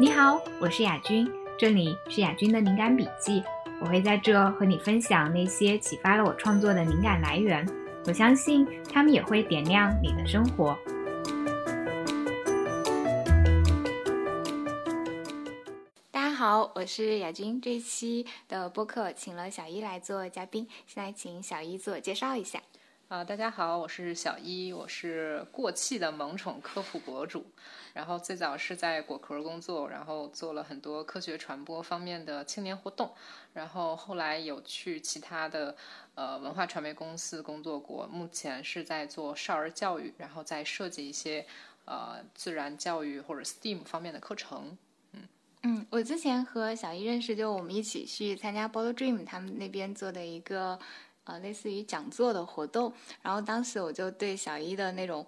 你好，我是雅君，这里是雅君的灵感笔记。我会在这和你分享那些启发了我创作的灵感来源。我相信他们也会点亮你的生活。大家好，我是雅君。这一期的播客请了小一来做嘉宾，现在请小一自我介绍一下。啊，大家好，我是小一，我是过气的萌宠科普博主，然后最早是在果壳工作，然后做了很多科学传播方面的青年活动，然后后来有去其他的呃文化传媒公司工作过，目前是在做少儿教育，然后在设计一些呃自然教育或者 STEAM 方面的课程。嗯嗯，我之前和小一认识，就我们一起去参加 Ball Dream 他们那边做的一个。呃，类似于讲座的活动，然后当时我就对小一的那种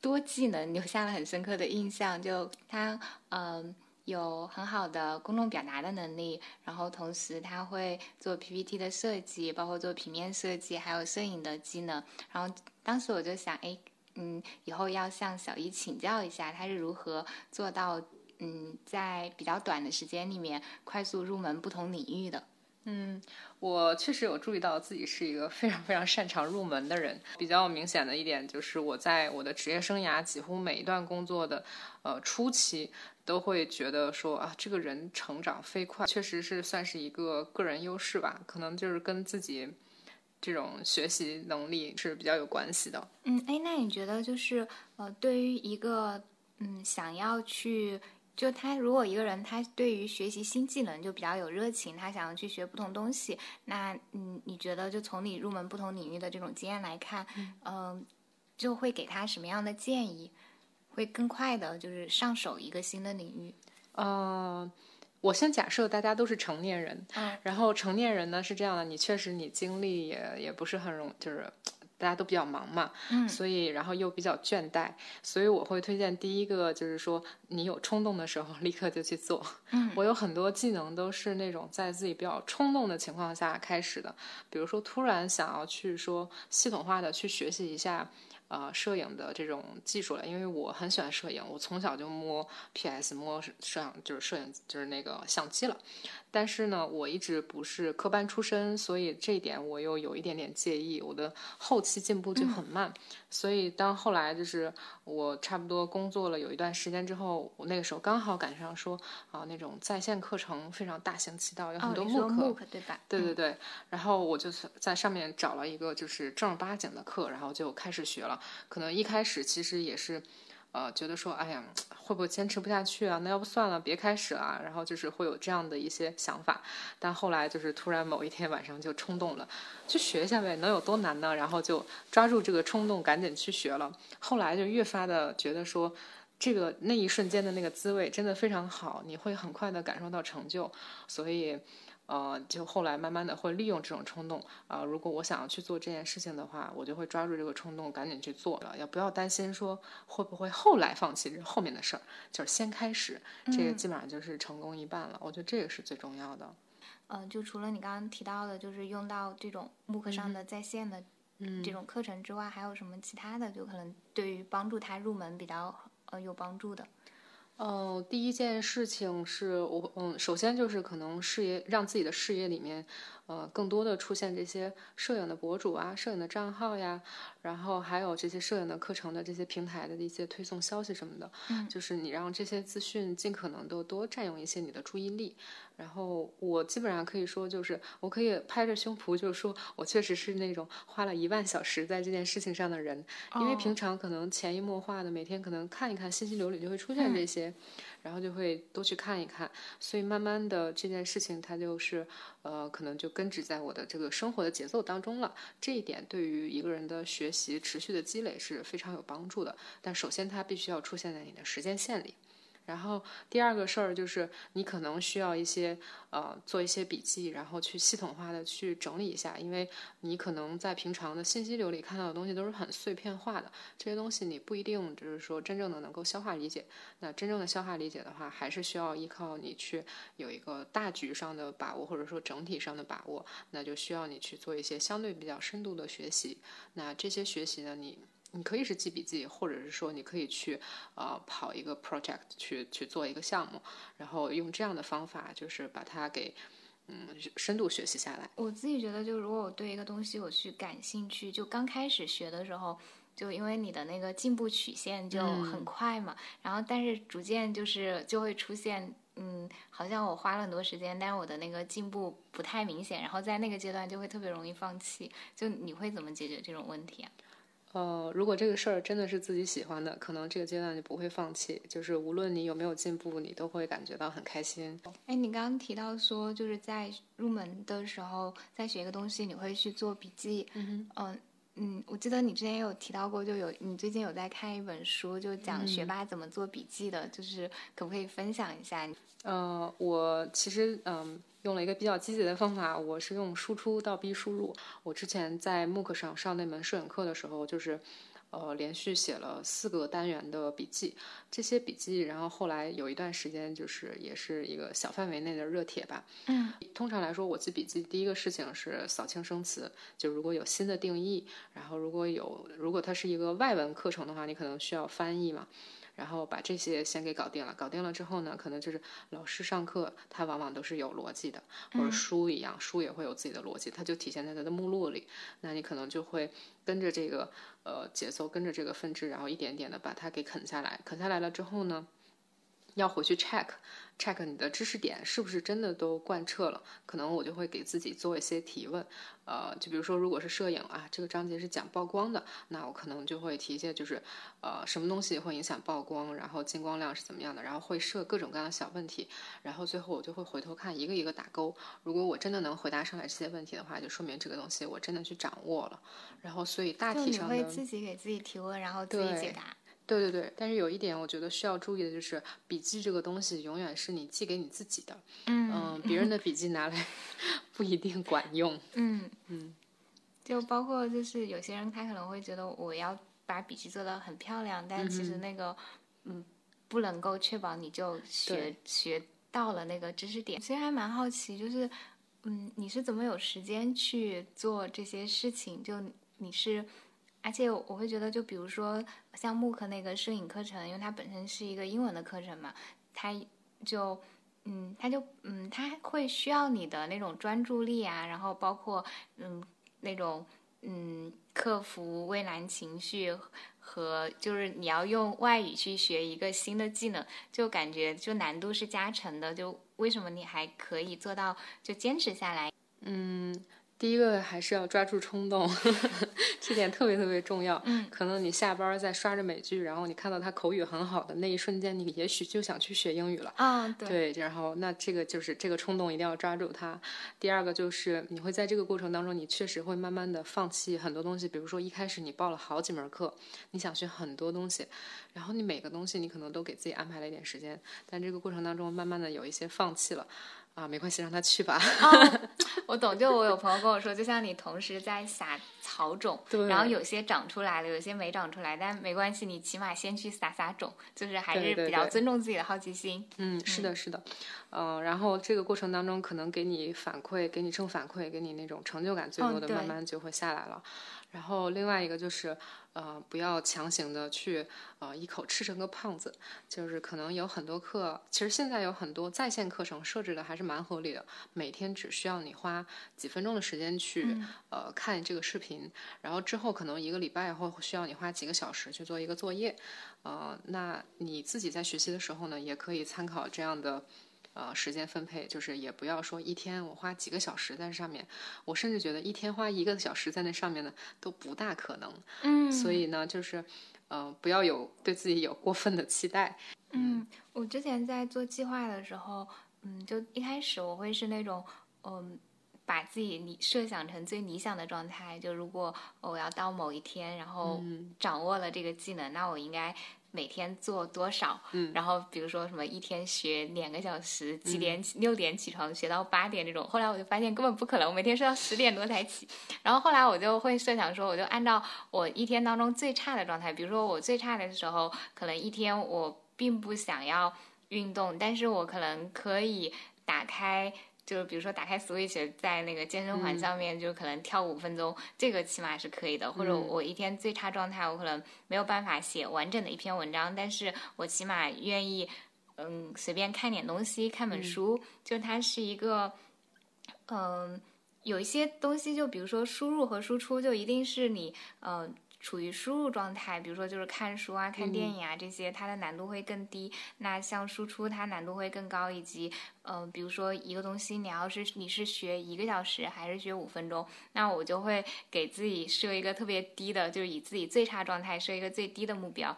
多技能留下了很深刻的印象。就他，嗯，有很好的公众表达的能力，然后同时他会做 PPT 的设计，包括做平面设计，还有摄影的技能。然后当时我就想，哎，嗯，以后要向小一请教一下，他是如何做到，嗯，在比较短的时间里面快速入门不同领域的。嗯，我确实有注意到自己是一个非常非常擅长入门的人。比较明显的一点就是，我在我的职业生涯几乎每一段工作的呃初期，都会觉得说啊，这个人成长飞快，确实是算是一个个人优势吧。可能就是跟自己这种学习能力是比较有关系的。嗯，哎，那你觉得就是呃，对于一个嗯想要去。就他，如果一个人他对于学习新技能就比较有热情，他想要去学不同东西，那嗯，你觉得就从你入门不同领域的这种经验来看，嗯，就会给他什么样的建议，会更快的就是上手一个新的领域？呃，我先假设大家都是成年人，嗯，然后成年人呢是这样的，你确实你精力也也不是很容，就是。大家都比较忙嘛，嗯，所以然后又比较倦怠，所以我会推荐第一个就是说，你有冲动的时候 立刻就去做。嗯，我有很多技能都是那种在自己比较冲动的情况下开始的，比如说突然想要去说系统化的去学习一下。呃，摄影的这种技术了，因为我很喜欢摄影，我从小就摸 PS，摸摄像就是摄影就是那个相机了。但是呢，我一直不是科班出身，所以这一点我又有一点点介意，我的后期进步就很慢。所以当后来就是我差不多工作了有一段时间之后，我那个时候刚好赶上说啊那种在线课程非常大行其道，有很多慕课，对吧？对对对。然后我就在上面找了一个就是正儿八经的课，然后就开始学了。可能一开始其实也是。呃，觉得说，哎呀，会不会坚持不下去啊？那要不算了，别开始了。然后就是会有这样的一些想法，但后来就是突然某一天晚上就冲动了，去学一下呗，能有多难呢？然后就抓住这个冲动，赶紧去学了。后来就越发的觉得说，这个那一瞬间的那个滋味真的非常好，你会很快的感受到成就，所以。呃，就后来慢慢的会利用这种冲动啊，如果我想要去做这件事情的话，我就会抓住这个冲动，赶紧去做了，也不要担心说会不会后来放弃这后面的事儿，就是先开始，这个基本上就是成功一半了。我觉得这个是最重要的。嗯，就除了你刚刚提到的，就是用到这种慕课上的在线的这种课程之外，还有什么其他的，就可能对于帮助他入门比较呃有帮助的？嗯，第一件事情是我，嗯，首先就是可能事业让自己的事业里面，呃，更多的出现这些摄影的博主啊，摄影的账号呀，然后还有这些摄影的课程的这些平台的一些推送消息什么的，嗯，就是你让这些资讯尽可能的多占用一些你的注意力。然后我基本上可以说，就是我可以拍着胸脯，就是说我确实是那种花了一万小时在这件事情上的人，因为平常可能潜移默化的每天可能看一看信息流里就会出现这些，然后就会多去看一看，所以慢慢的这件事情它就是呃可能就根植在我的这个生活的节奏当中了。这一点对于一个人的学习持续的积累是非常有帮助的，但首先它必须要出现在你的时间线里。然后第二个事儿就是，你可能需要一些呃做一些笔记，然后去系统化的去整理一下，因为你可能在平常的信息流里看到的东西都是很碎片化的，这些东西你不一定就是说真正的能够消化理解。那真正的消化理解的话，还是需要依靠你去有一个大局上的把握，或者说整体上的把握，那就需要你去做一些相对比较深度的学习。那这些学习呢，你。你可以是记笔记，或者是说你可以去呃跑一个 project 去去做一个项目，然后用这样的方法就是把它给嗯深度学习下来。我自己觉得，就如果我对一个东西我去感兴趣，就刚开始学的时候。就因为你的那个进步曲线就很快嘛，然后但是逐渐就是就会出现，嗯，好像我花了很多时间，但是我的那个进步不太明显，然后在那个阶段就会特别容易放弃。就你会怎么解决这种问题啊？呃，如果这个事儿真的是自己喜欢的，可能这个阶段就不会放弃。就是无论你有没有进步，你都会感觉到很开心。哎，你刚刚提到说，就是在入门的时候，在学一个东西，你会去做笔记。嗯嗯。嗯，我记得你之前有提到过，就有你最近有在看一本书，就讲学霸怎么做笔记的，就是可不可以分享一下？呃，我其实嗯用了一个比较积极的方法，我是用输出倒逼输入。我之前在 MOOC 上上那门摄影课的时候，就是。呃，连续写了四个单元的笔记，这些笔记，然后后来有一段时间，就是也是一个小范围内的热帖吧。嗯，通常来说，我记笔记第一个事情是扫清生词，就如果有新的定义，然后如果有如果它是一个外文课程的话，你可能需要翻译嘛。然后把这些先给搞定了，搞定了之后呢，可能就是老师上课，他往往都是有逻辑的，或者书一样，书也会有自己的逻辑，它就体现在它的目录里。那你可能就会跟着这个呃节奏，跟着这个分支，然后一点点的把它给啃下来。啃下来了之后呢，要回去 check。check 你的知识点是不是真的都贯彻了？可能我就会给自己做一些提问，呃，就比如说，如果是摄影啊，这个章节是讲曝光的，那我可能就会提一些，就是呃，什么东西会影响曝光，然后进光量是怎么样的，然后会设各种各样的小问题，然后最后我就会回头看一个一个打勾。如果我真的能回答上来这些问题的话，就说明这个东西我真的去掌握了。然后，所以大体上会自己给自己提问，然后自己解答。对对对，但是有一点我觉得需要注意的就是，笔记这个东西永远是你记给你自己的，嗯，别人的笔记拿来 不一定管用。嗯嗯，就包括就是有些人他可能会觉得我要把笔记做得很漂亮，但其实那个嗯不能够确保你就学学到了那个知识点。其实还蛮好奇，就是嗯你是怎么有时间去做这些事情？就你是。而且我会觉得，就比如说像慕课那个摄影课程，因为它本身是一个英文的课程嘛，它就嗯，它就嗯，它会需要你的那种专注力啊，然后包括嗯那种嗯克服畏难情绪和就是你要用外语去学一个新的技能，就感觉就难度是加成的。就为什么你还可以做到就坚持下来？嗯。第一个还是要抓住冲动，这点特别特别重要。嗯，可能你下班在刷着美剧，然后你看到他口语很好的那一瞬间，你也许就想去学英语了。啊，对。对，然后那这个就是这个冲动一定要抓住它。第二个就是你会在这个过程当中，你确实会慢慢的放弃很多东西。比如说一开始你报了好几门课，你想学很多东西，然后你每个东西你可能都给自己安排了一点时间，但这个过程当中慢慢的有一些放弃了。啊，没关系，让他去吧。我懂，就我有朋友跟我说，就像你同时在撒草种，然后有些长出来了，有些没长出来，但没关系，你起码先去撒撒种，就是还是比较尊重自己的好奇心。嗯，是的，是的，嗯，然后这个过程当中，可能给你反馈，给你正反馈，给你那种成就感最多的，慢慢就会下来了。然后另外一个就是，呃，不要强行的去，呃，一口吃成个胖子。就是可能有很多课，其实现在有很多在线课程设置的还是蛮合理的，每天只需要你花几分钟的时间去，呃，看这个视频，然后之后可能一个礼拜后需要你花几个小时去做一个作业，呃，那你自己在学习的时候呢，也可以参考这样的。呃，时间分配就是也不要说一天我花几个小时在上面，我甚至觉得一天花一个小时在那上面呢都不大可能。嗯，所以呢，就是呃，不要有对自己有过分的期待。嗯，我之前在做计划的时候，嗯，就一开始我会是那种，嗯，把自己理设想成最理想的状态，就如果我要到某一天，然后掌握了这个技能，那我应该。每天做多少？嗯，然后比如说什么一天学两个小时，几点起六点起床学到八点这种。后来我就发现根本不可能，我每天睡到十点多才起。然后后来我就会设想说，我就按照我一天当中最差的状态，比如说我最差的时候，可能一天我并不想要运动，但是我可能可以打开就是比如说打开 Switch，在那个健身环上面就可能跳五分钟，这个起码是可以的。或者我一天最差状态，我可能没有办法写完整的一篇文章，但是我起码愿意，嗯，随便看点东西，看本书，就它是一个，嗯。有一些东西，就比如说输入和输出，就一定是你呃处于输入状态，比如说就是看书啊、看电影啊这些，它的难度会更低。那像输出，它难度会更高，以及嗯，比如说一个东西，你要是你是学一个小时还是学五分钟，那我就会给自己设一个特别低的，就是以自己最差状态设一个最低的目标，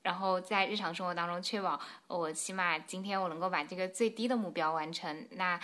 然后在日常生活当中确保我起码今天我能够把这个最低的目标完成。那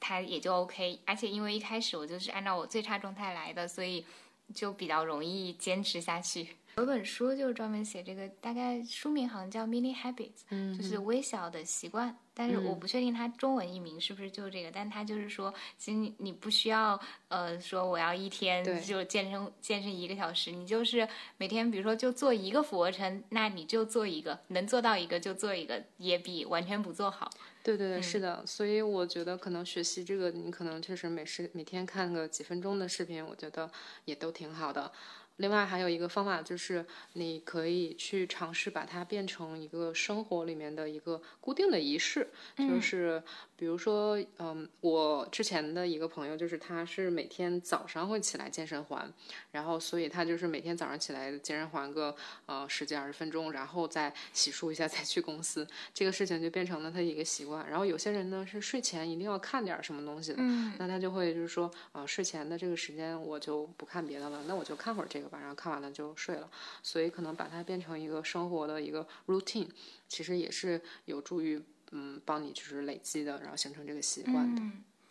它也就 OK，而且因为一开始我就是按照我最差状态来的，所以就比较容易坚持下去。有本书就专门写这个，大概书名好像叫《Mini Habits》，嗯，就是微小的习惯。但是我不确定它中文译名是不是就这个，但它就是说，其实你你不需要呃说我要一天就健身健身一个小时，你就是每天比如说就做一个俯卧撑，那你就做一个，能做到一个就做一个，也比完全不做好。对对对，是的，所以我觉得可能学习这个，你可能确实每时每天看个几分钟的视频，我觉得也都挺好的。另外还有一个方法就是，你可以去尝试把它变成一个生活里面的一个固定的仪式，就是比如说，嗯，我之前的一个朋友就是他是每天早上会起来健身环，然后所以他就是每天早上起来健身环个呃十几二十分钟，然后再洗漱一下再去公司，这个事情就变成了他一个习惯。然后有些人呢是睡前一定要看点什么东西的，那他就会就是说，啊，睡前的这个时间我就不看别的了，那我就看会儿这个。吧，然后看完了就睡了，所以可能把它变成一个生活的一个 routine，其实也是有助于嗯帮你就是累积的，然后形成这个习惯的。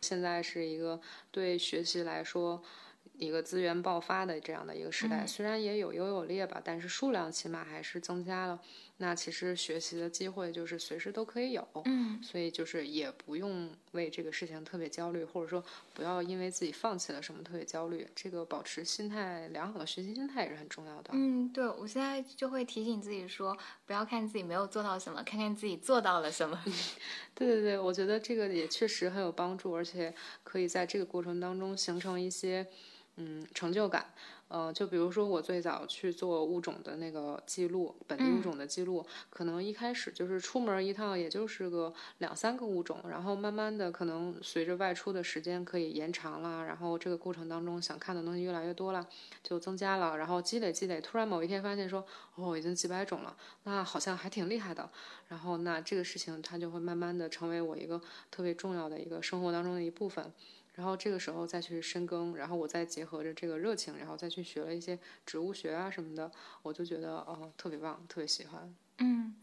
现在是一个对学习来说一个资源爆发的这样的一个时代，虽然也有优有劣吧，但是数量起码还是增加了。那其实学习的机会就是随时都可以有，嗯，所以就是也不用为这个事情特别焦虑，或者说不要因为自己放弃了什么特别焦虑。这个保持心态良好的学习心态也是很重要的。嗯，对，我现在就会提醒自己说，不要看自己没有做到什么，看看自己做到了什么。对对对，我觉得这个也确实很有帮助，而且可以在这个过程当中形成一些嗯成就感。呃，就比如说我最早去做物种的那个记录，本地物种的记录，可能一开始就是出门一趟，也就是个两三个物种，然后慢慢的可能随着外出的时间可以延长啦，然后这个过程当中想看的东西越来越多了，就增加了，然后积累积累，突然某一天发现说，哦，已经几百种了，那好像还挺厉害的，然后那这个事情它就会慢慢的成为我一个特别重要的一个生活当中的一部分。然后这个时候再去深耕，然后我再结合着这个热情，然后再去学了一些植物学啊什么的，我就觉得哦特别棒，特别喜欢。嗯。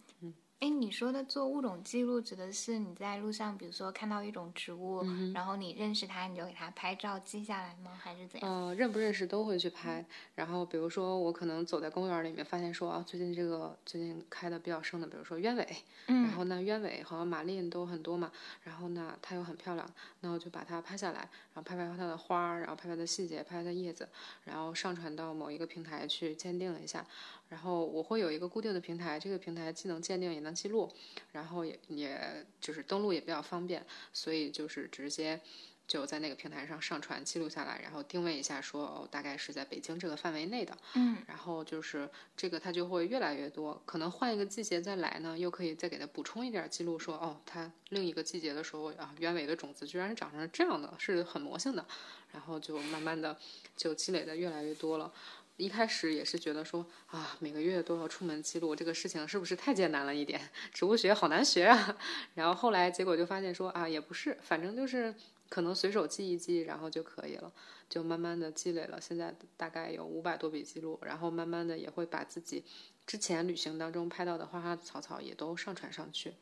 哎，你说的做物种记录，指的是你在路上，比如说看到一种植物，然后你认识它，你就给它拍照记下来吗？还是怎样？嗯，认不认识都会去拍。然后，比如说我可能走在公园里面，发现说啊，最近这个最近开的比较盛的，比如说鸢尾，然后呢，鸢尾和马林都很多嘛，然后呢，它又很漂亮，那我就把它拍下来，然后拍拍它的花儿，然后拍拍它细节，拍拍它叶子，然后上传到某一个平台去鉴定一下。然后我会有一个固定的平台，这个平台既能鉴定也能记录，然后也也就是登录也比较方便，所以就是直接就在那个平台上上传记录下来，然后定位一下说哦大概是在北京这个范围内的，嗯，然后就是这个它就会越来越多，可能换一个季节再来呢，又可以再给它补充一点记录，说哦它另一个季节的时候啊鸢尾的种子居然长成这样的，是很魔性的，然后就慢慢的就积累的越来越多了。一开始也是觉得说啊，每个月都要出门记录这个事情是不是太艰难了一点？植物学好难学啊。然后后来结果就发现说啊，也不是，反正就是可能随手记一记，然后就可以了，就慢慢的积累了。现在大概有五百多笔记录，然后慢慢的也会把自己之前旅行当中拍到的花花草草也都上传上去，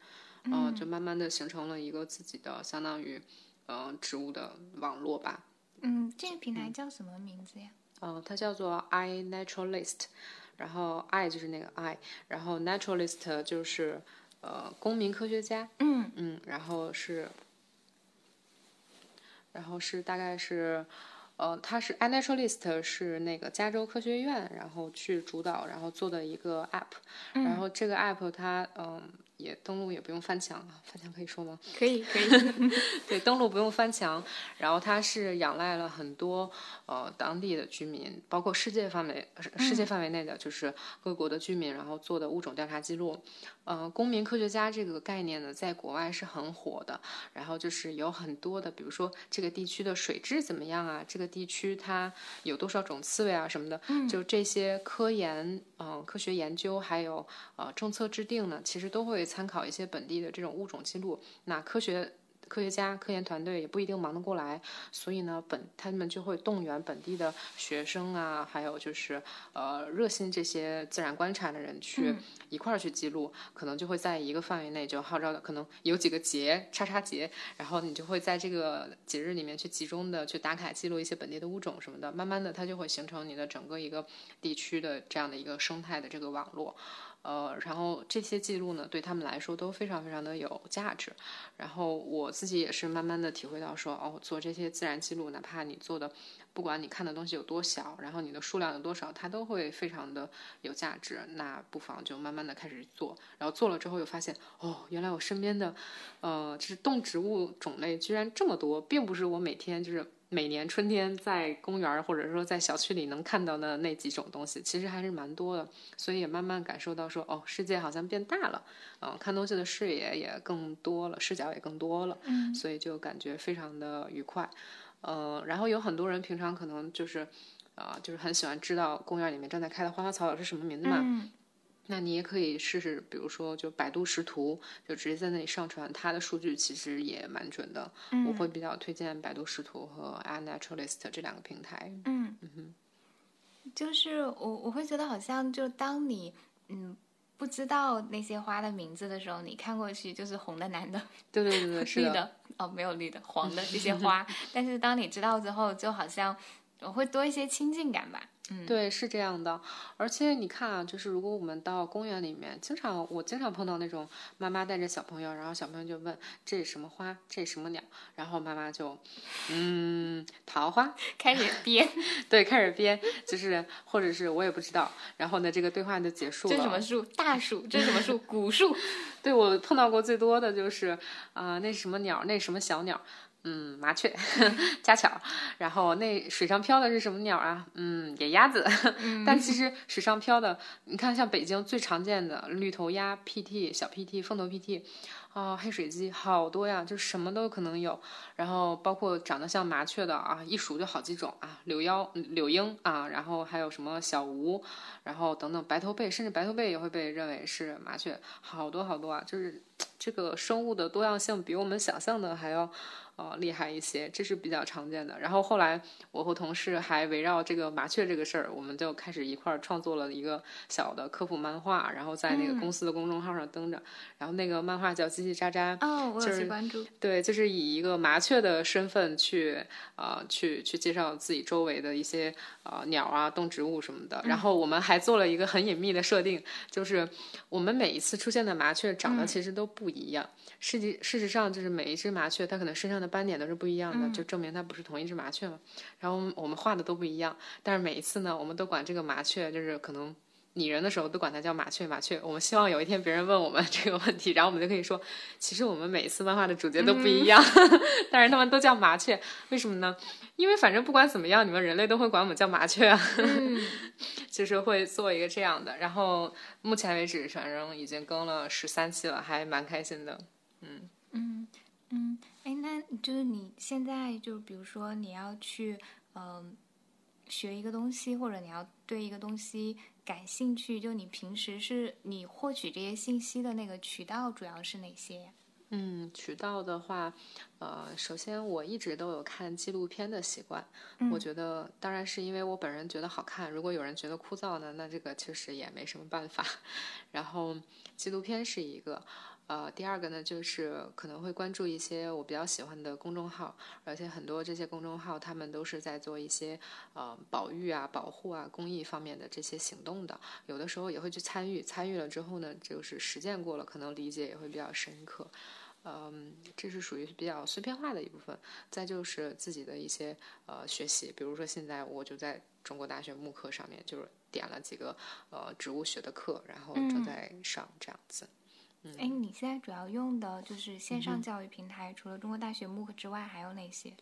嗯，就慢慢的形成了一个自己的相当于嗯植物的网络吧。嗯，这个平台叫什么名字呀？嗯，它叫做 i naturalist，然后 i 就是那个 i，然后 naturalist 就是呃公民科学家，嗯。嗯，然后是，然后是大概是，呃，它是 i naturalist 是那个加州科学院然后去主导然后做的一个 app，然后这个 app 它嗯也登录也不用翻墙啊，翻墙可以说吗？可以可以。对，登录不用翻墙，然后它是仰赖了很多呃当地的居民，包括世界范围世界范围内的就是各国的居民，然后做的物种调查记录。呃，公民科学家这个概念呢，在国外是很火的。然后就是有很多的，比如说这个地区的水质怎么样啊？这个地区它有多少种刺猬啊什么的？就这些科研，嗯，科学研究还有呃政策制定呢，其实都会参考一些本地的这种物种记录。那科学。科学家、科研团队也不一定忙得过来，所以呢，本他们就会动员本地的学生啊，还有就是呃热心这些自然观察的人去一块儿去记录，可能就会在一个范围内就号召的，可能有几个节叉叉节，然后你就会在这个节日里面去集中的去打卡记录一些本地的物种什么的，慢慢的它就会形成你的整个一个地区的这样的一个生态的这个网络。呃，然后这些记录呢，对他们来说都非常非常的有价值。然后我自己也是慢慢的体会到，说哦，做这些自然记录，哪怕你做的，不管你看的东西有多小，然后你的数量有多少，它都会非常的有价值。那不妨就慢慢的开始做。然后做了之后又发现，哦，原来我身边的，呃，就是动植物种类居然这么多，并不是我每天就是。每年春天在公园或者说在小区里能看到的那几种东西，其实还是蛮多的，所以也慢慢感受到说，哦，世界好像变大了，嗯，看东西的视野也更多了，视角也更多了，嗯，所以就感觉非常的愉快，呃，然后有很多人平常可能就是，啊，就是很喜欢知道公园里面正在开的花花草草是什么名字嘛。那你也可以试试，比如说就百度识图，就直接在那里上传，它的数据其实也蛮准的。我会比较推荐百度识图和 iNaturalist 这两个平台。嗯嗯，就是我我会觉得好像就当你嗯不知道那些花的名字的时候，你看过去就是红的蓝的，对对对对，绿的哦没有绿的黄的这些 花，但是当你知道之后，就好像我会多一些亲近感吧。对，是这样的，而且你看啊，就是如果我们到公园里面，经常我经常碰到那种妈妈带着小朋友，然后小朋友就问这是什么花，这是什么鸟，然后妈妈就嗯，桃花，开始编，对，开始编，就是或者是我也不知道，然后呢，这个对话就结束了。这什么树？大树？这是什么树？古树？对我碰到过最多的就是啊，那什么鸟？那什么小鸟？嗯，麻雀，家巧。然后那水上漂的是什么鸟啊？嗯，野鸭子。但其实水上漂的，你看像北京最常见的绿头鸭、PT、小 PT、凤头 PT，啊，黑水鸡，好多呀，就什么都可能有。然后包括长得像麻雀的啊，一数就好几种啊，柳腰、柳莺啊，然后还有什么小吴，然后等等白头背，甚至白头背也会被认为是麻雀，好多好多啊，就是这个生物的多样性比我们想象的还要。呃，厉害一些，这是比较常见的。然后后来，我和同事还围绕这个麻雀这个事儿，我们就开始一块儿创作了一个小的科普漫画，然后在那个公司的公众号上登着。然后那个漫画叫《叽叽喳喳》，哦，我有去关注。对，就是以一个麻雀的身份去啊，去去介绍自己周围的一些啊鸟啊、动植物什么的。然后我们还做了一个很隐秘的设定，就是我们每一次出现的麻雀长得其实都不一样。实际事实上，就是每一只麻雀，它可能身上的斑点都是不一样的，就证明它不是同一只麻雀嘛。然后我们画的都不一样，但是每一次呢，我们都管这个麻雀，就是可能拟人的时候都管它叫麻雀麻雀。我们希望有一天别人问我们 这个问题，然后我们就可以说，其实我们每一次漫画的主角都不一样，但是他们都叫麻雀，为什么呢？因为反正不管怎么样，你们人类都会管我们叫麻雀啊。就是会做一个这样的，然后目前为止，反正已经更了十三期了，还蛮开心的。嗯嗯嗯，哎，那就是你现在就比如说你要去嗯学一个东西，或者你要对一个东西感兴趣，就你平时是你获取这些信息的那个渠道主要是哪些呀？嗯，渠道的话，呃，首先我一直都有看纪录片的习惯。我觉得，当然是因为我本人觉得好看。如果有人觉得枯燥呢，那这个确实也没什么办法。然后，纪录片是一个。呃，第二个呢，就是可能会关注一些我比较喜欢的公众号，而且很多这些公众号他们都是在做一些呃保育啊、保护啊、公益方面的这些行动的，有的时候也会去参与，参与了之后呢，就是实践过了，可能理解也会比较深刻。嗯，这是属于比较碎片化的一部分。再就是自己的一些呃学习，比如说现在我就在中国大学慕课上面，就是点了几个呃植物学的课，然后正在上这样子。哎，你现在主要用的就是线上教育平台，除了中国大学 MOOC 之外，还有哪些？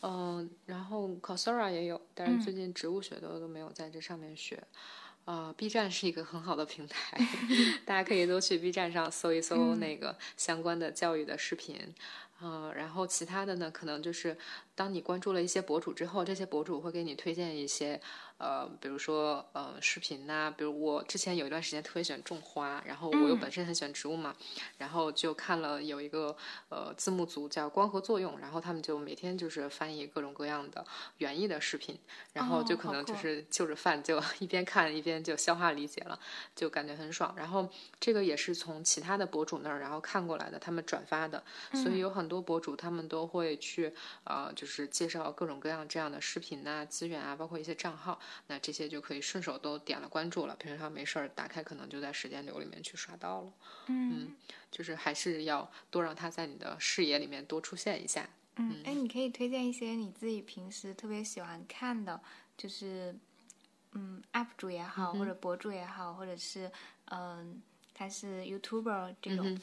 嗯，然后 Coursera 也有，但是最近植物学的都没有在这上面学。啊，B 站是一个很好的平台，大家可以都去 B 站上搜一搜那个相关的教育的视频。嗯，然后其他的呢，可能就是当你关注了一些博主之后，这些博主会给你推荐一些，呃，比如说呃视频呐，比如我之前有一段时间特别喜欢种花，然后我又本身很喜欢植物嘛，然后就看了有一个呃字幕组叫光合作用，然后他们就每天就是翻译各种各样的园艺的视频，然后就可能就是就着饭就一边看一边就消化理解了，就感觉很爽。然后这个也是从其他的博主那儿然后看过来的，他们转发的，所以有很。很多博主他们都会去，呃，就是介绍各种各样这样的视频呐、资源啊，包括一些账号，那这些就可以顺手都点了关注了。平常没事儿打开，可能就在时间流里面去刷到了。嗯，就是还是要多让他在你的视野里面多出现一下。嗯，哎，你可以推荐一些你自己平时特别喜欢看的，就是嗯，UP 主也好，或者博主也好，或者是嗯，他是 YouTuber 这种。嗯，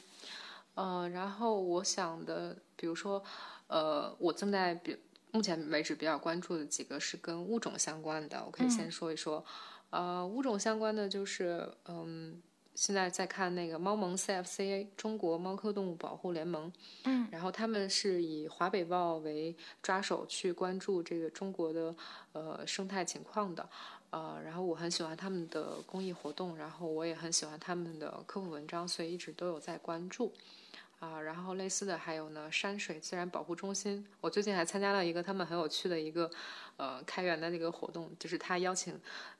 然后我想的，比如说，呃，我正在比目前为止比较关注的几个是跟物种相关的，我可以先说一说。呃，物种相关的就是，嗯，现在在看那个猫盟 CFCA 中国猫科动物保护联盟，嗯，然后他们是以华北豹为抓手去关注这个中国的呃生态情况的，呃，然后我很喜欢他们的公益活动，然后我也很喜欢他们的科普文章，所以一直都有在关注。啊，然后类似的还有呢，山水自然保护中心。我最近还参加了一个他们很有趣的一个，呃，开源的那个活动，就是他邀请，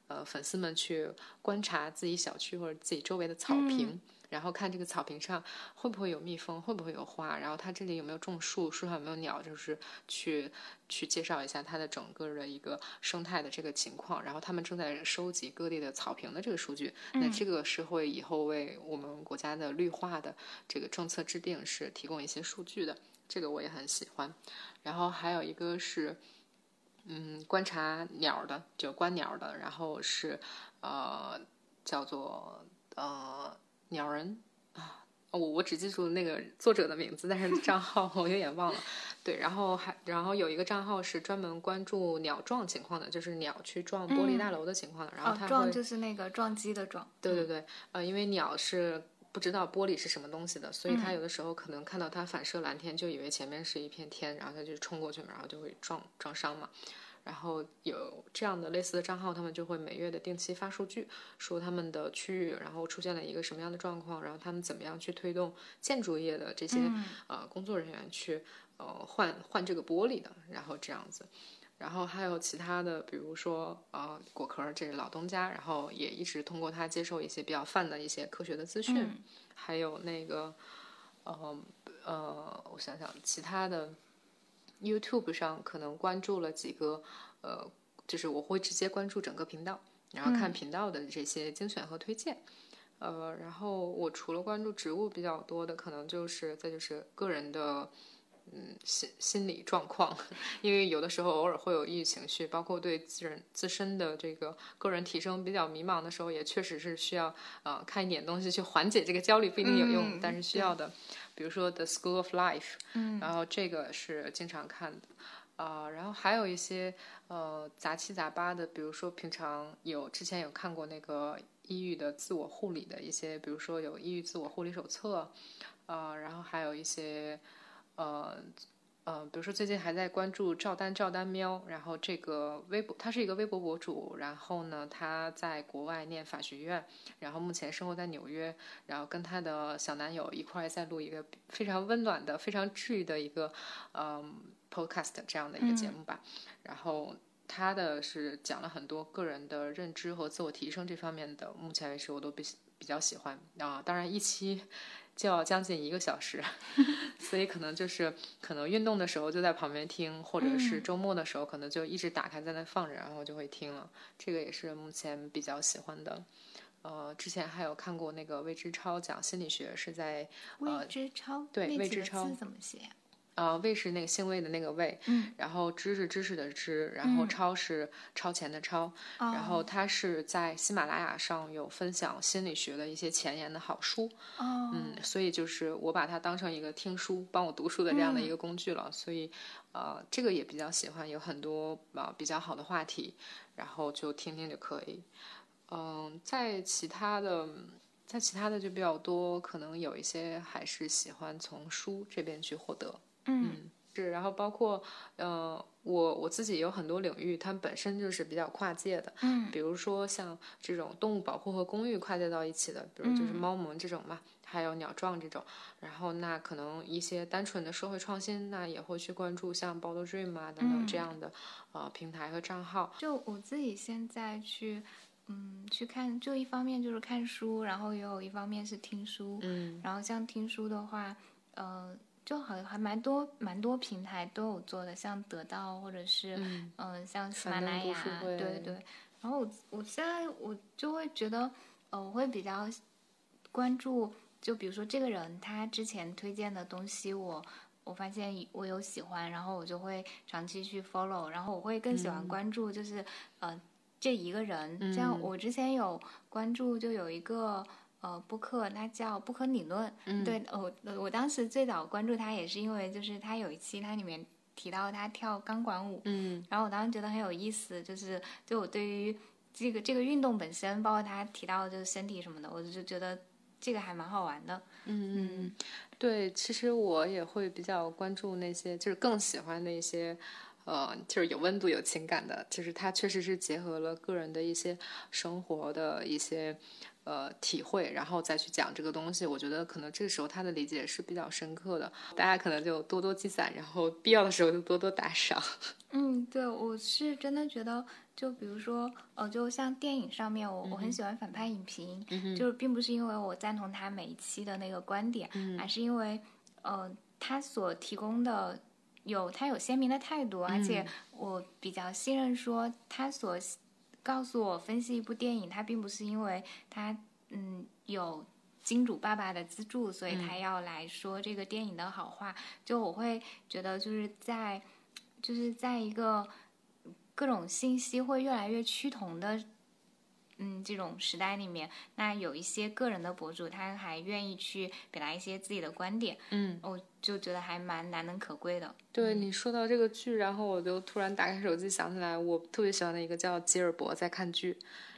呃，粉丝们去观察自己小区或者自己周围的草坪。然后看这个草坪上会不会有蜜蜂，会不会有花，然后它这里有没有种树，树上有没有鸟，就是去去介绍一下它的整个的一个生态的这个情况。然后他们正在收集各地的草坪的这个数据，那这个是会以后为我们国家的绿化的这个政策制定是提供一些数据的，这个我也很喜欢。然后还有一个是，嗯，观察鸟的，就观鸟的，然后是呃叫做呃。鸟人啊，我我只记住那个作者的名字，但是 账号我有点忘了。对，然后还然后有一个账号是专门关注鸟撞情况的，就是鸟去撞玻璃大楼的情况的。然后它撞就是那个撞击的撞。对对对，呃，因为鸟是不知道玻璃是什么东西的，所以它有的时候可能看到它反射蓝天，就以为前面是一片天，然后它就冲过去，然后就会撞撞伤嘛。然后有这样的类似的账号，他们就会每月的定期发数据，说他们的区域然后出现了一个什么样的状况，然后他们怎么样去推动建筑业的这些呃工作人员去呃换换这个玻璃的，然后这样子。然后还有其他的，比如说呃果壳，这是老东家，然后也一直通过他接受一些比较泛的一些科学的资讯。还有那个呃呃，我想想其他的。YouTube 上可能关注了几个，呃，就是我会直接关注整个频道，然后看频道的这些精选和推荐，呃，然后我除了关注植物比较多的，可能就是再就是个人的。嗯，心心理状况，因为有的时候偶尔会有抑郁情绪，包括对自人自身的这个个人提升比较迷茫的时候，也确实是需要呃看一点东西去缓解这个焦虑，不一定有用，但是需要的。比如说《The School of Life》，嗯，然后这个是经常看的，啊，然后还有一些呃杂七杂八的，比如说平常有之前有看过那个抑郁的自我护理的一些，比如说有抑郁自我护理手册，啊，然后还有一些。呃，呃，比如说最近还在关注赵丹赵丹喵，然后这个微博，他是一个微博博主，然后呢，他在国外念法学院，然后目前生活在纽约，然后跟他的小男友一块在录一个非常温暖的、非常治愈的一个嗯 podcast 这样的一个节目吧。然后他的是讲了很多个人的认知和自我提升这方面的，目前为止我都比比较喜欢啊。当然一期。就要将近一个小时，所以可能就是可能运动的时候就在旁边听，或者是周末的时候可能就一直打开在那放着，然后就会听了。这个也是目前比较喜欢的。呃，之前还有看过那个魏之超讲心理学，是在魏之超对魏之超怎么写呃，味是那个姓魏的那个魏，嗯，然后知是知识的知，然后超是超前的超，然后他是在喜马拉雅上有分享心理学的一些前沿的好书，哦，嗯，所以就是我把它当成一个听书、帮我读书的这样的一个工具了，所以呃，这个也比较喜欢，有很多啊比较好的话题，然后就听听就可以。嗯，在其他的，在其他的就比较多，可能有一些还是喜欢从书这边去获得。嗯，是，然后包括，呃，我我自己有很多领域，它本身就是比较跨界的，嗯，比如说像这种动物保护和公寓跨界到一起的，比如就是猫萌这种嘛，还有鸟壮这种，然后那可能一些单纯的社会创新，那也会去关注像 b o d e Dream 啊等等这样的呃平台和账号。就我自己现在去，嗯，去看，就一方面就是看书，然后也有一方面是听书，嗯然后像听书的话，呃。就好像还蛮多蛮多平台都有做的，像得到或者是嗯、呃像喜马拉雅对，对对。然后我我现在我就会觉得，呃，我会比较关注，就比如说这个人他之前推荐的东西我，我发现我有喜欢，然后我就会长期去 follow，然后我会更喜欢关注就是、呃这一个人，像我之前有关注就有一个。呃，布克他叫布克理论，嗯对我我当时最早关注他也是因为就是他有一期它里面提到他跳钢管舞，嗯然后我当时觉得很有意思，就是就我对于这个这个运动本身，包括他提到就是身体什么的，我就觉得这个还蛮好玩的。嗯嗯，对，其实我也会比较关注那些，就是更喜欢那些。呃，就是有温度、有情感的，就是它确实是结合了个人的一些生活的一些呃体会，然后再去讲这个东西。我觉得可能这个时候他的理解是比较深刻的，大家可能就多多积攒，然后必要的时候就多多打赏。嗯，对，我是真的觉得，就比如说，呃，就像电影上面，我我很喜欢反派影评，就是并不是因为我赞同他每一期的那个观点，而是因为，呃，他所提供的。有他有鲜明的态度，而且我比较信任说他所告诉我分析一部电影，他并不是因为他嗯有金主爸爸的资助，所以他要来说这个电影的好话。就我会觉得就是在就是在一个各种信息会越来越趋同的嗯这种时代里面，那有一些个人的博主，他还愿意去表达一些自己的观点，嗯，我就觉得还蛮难能可贵的。对你说到这个剧，然后我就突然打开手机想起来，我特别喜欢的一个叫吉尔伯在看剧，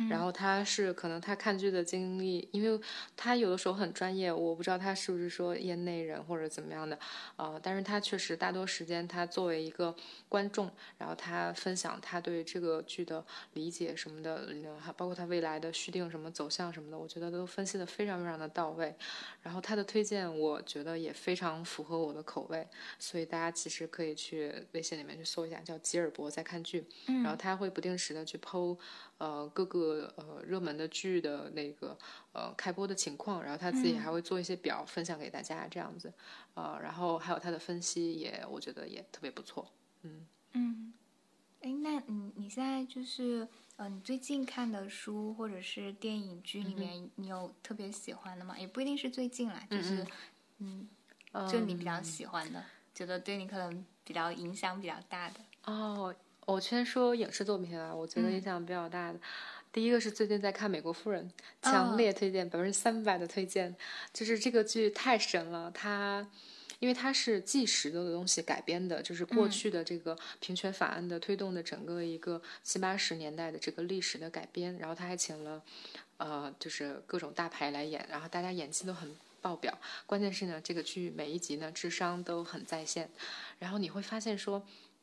然后他是可能他看剧的经历，因为他有的时候很专业，我不知道他是不是说业内人或者怎么样的，呃，但是他确实大多时间他作为一个观众，然后他分享他对这个剧的理解什么的，还包括他未来的续订什么走向什么的，我觉得都分析的非常非常的到位，然后他的推荐我觉得也非常符合我的口味，所以大家其实可以去微信里面去搜一下，叫吉尔伯在看剧，然后他会不定时的去剖，呃各个呃热门的剧的那个呃开播的情况，然后他自己还会做一些表分享给大家这样子，呃，然后还有他的分析也我觉得也特别不错，嗯。嗯，哎，那你你现在就是呃，你最近看的书或者是电影剧里面，你有特别喜欢的吗？也不一定是最近啦，就是嗯，就你比较喜欢的，觉得对你可能比较影响比较大的。哦，我先说影视作品啊，我觉得影响比较大的。第一个是最近在看《美国夫人》，强烈推荐，百分之三百的推荐。就是这个剧太神了，它因为它是纪实的东西改编的，就是过去的这个平权法案的推动的整个一个七八十年代的这个历史的改编。然后他还请了呃，就是各种大牌来演，然后大家演技都很。爆表，关键是呢，这个剧每一集呢智商都很在线，然后你会发现说，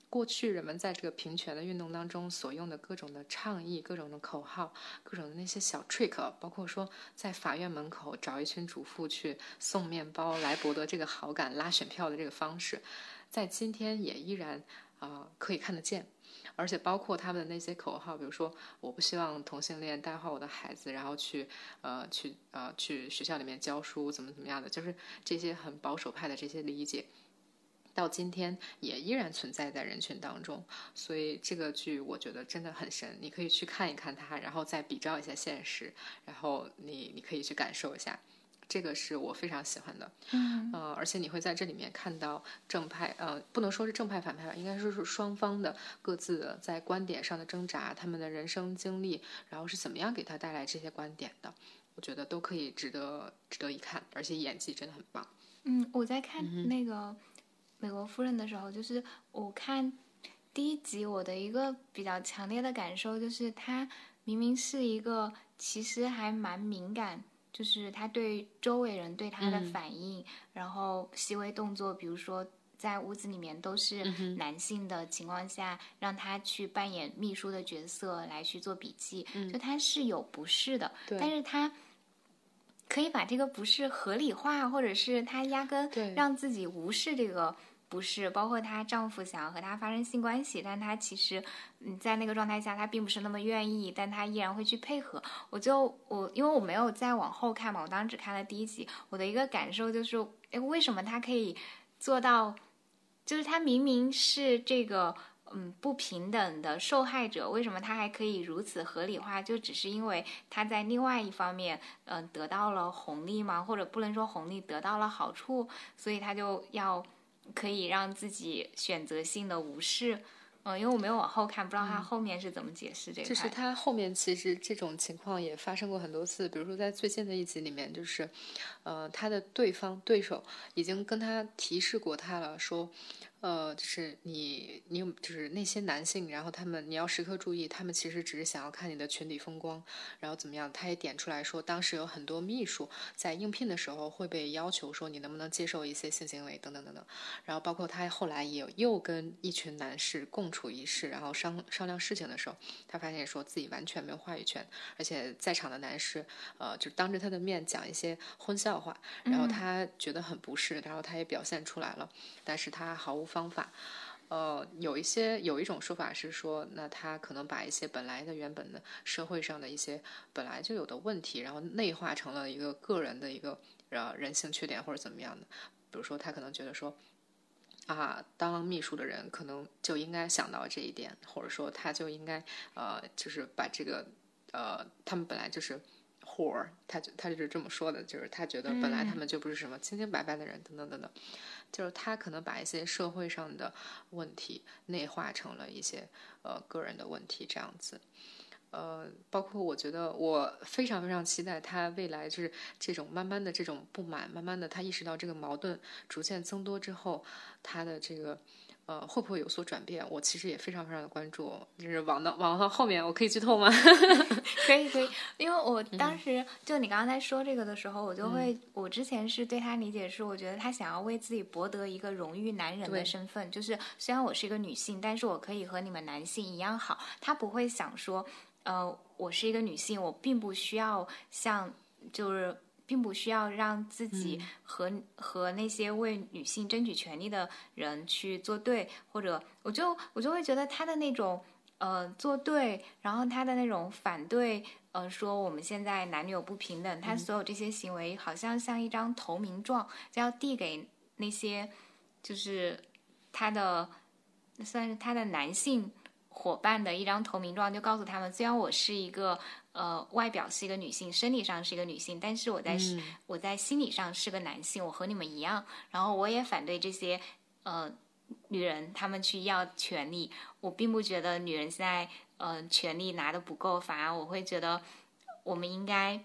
过去人们在这个平权的运动当中所用的各种的倡议、各种的口号、各种的那些小 trick，包括说在法院门口找一群主妇去送面包来博得这个好感、拉选票的这个方式，在今天也依然啊、可以看得见。而且包括他们的那些口号，比如说我不希望同性恋带坏我的孩子，然后去呃去呃去学校里面教书，怎么怎么样的，就是这些很保守派的这些理解，到今天也依然存在在人群当中。所以这个剧我觉得真的很神，你可以去看一看它，然后再比照一下现实，然后你你可以去感受一下。这个是我非常喜欢的。嗯呃，而且你会在这里面看到正派，呃，不能说是正派反派吧，应该说是双方的各自的在观点上的挣扎，他们的人生经历，然后是怎么样给他带来这些观点的，我觉得都可以值得值得一看，而且演技真的很棒。嗯，我在看那个《美国夫人》的时候，就是我看第一集，我的一个比较强烈的感受就是，她明明是一个其实还蛮敏感，就是他对周围人对他的嗯。反应，然后细微动作，比如说。在屋子里面都是嗯男性的情况下，让他去扮演秘书的角色来去做笔记，就他是有不适的，但是他可以把这个不适合理化，或者是他压根让自己无视这个不是，包括她丈夫想要和她发生性关系，但她其实嗯在那个状态下她并不是那么愿意，但她依然会去配合。我就我因为我没有再往后看嘛，我当时只看了第一集，我的一个感受就是，哎，为什么她可以做到？就是她明明是这个。嗯，不平等的受害者，为什么他还可以如此合理化？就只是因为他在另外一方面，嗯、得到了红利吗？或者不能说红利，得到了好处，所以他就要可以让自己选择性的无视。嗯，因为我没有往后看，不知道他后面是怎么解释这个。就是他后面其实这种情况也发生过很多次，比如说在最近的一集里面，就是，呃，他的对方对手已经跟他提示过他了，说，呃，就是你你有就是那些男性，然后他们你要时刻注意，他们其实只是想要看你的裙底风光，然后怎么样？他也点出来说，当时有很多秘书在应聘的时候会被要求说你能不能接受一些性行为等等等等，然后包括他后来也又跟一群男士共处一室，然后商商量事情的时候，他发现说自己完全没有话语权，而且在场的男士，呃，就当着他的面讲一些荤笑话，然后他觉得很不适，然后他也表现出来了，但是他毫无方法。呃，有一些有一种说法是说，那他可能把一些本来的原本的社会上的一些本来就有的问题，然后内化成了一个个人的一个呃人性缺点或者怎么样的。比如说，他可能觉得说，啊，当秘书的人可能就应该想到这一点，或者说他就应该呃，就是把这个呃，他们本来就是活儿，他就他就是这么说的，就是他觉得本来他们就不是什么清清白白的人，等等等等，就是他可能把一些社会上的问题内化成了一些呃个人的问题，这样子。呃，包括我觉得我非常非常期待他未来就是这种慢慢的这种不满，慢慢的他意识到这个矛盾逐渐增多之后，他的这个呃会不会有所转变？我其实也非常非常的关注，就是往到往到后面，我可以剧透吗？可以可以，因为我当时、就你刚才说这个的时候，我就会，我之前是对他理解是，我觉得他想要为自己博得一个荣誉男人的身份，就是虽然我是一个女性，但是我可以和你们男性一样好。他不会想说，呃，我是一个女性，我并不需要像就是。并不需要让自己和、和那些为女性争取权利的人去作对，或者我就我就会觉得他的那种呃作对，然后他的那种反对，呃说我们现在男女有不平等，他所有这些行为好像像一张投名状，就要递给那些就是他的算是他的男性伙伴的一张投名状，就告诉他们，虽然我是一个呃外表是一个女性，生理上是一个女性，但是我在、我在心理上是个男性，我和你们一样，然后我也反对这些呃女人她们去要权利，我并不觉得女人现在呃权利拿的不够，反而我会觉得我们应该。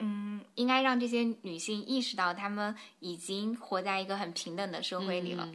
嗯，应该让这些女性意识到，她们已经活在一个很平等的社会里了。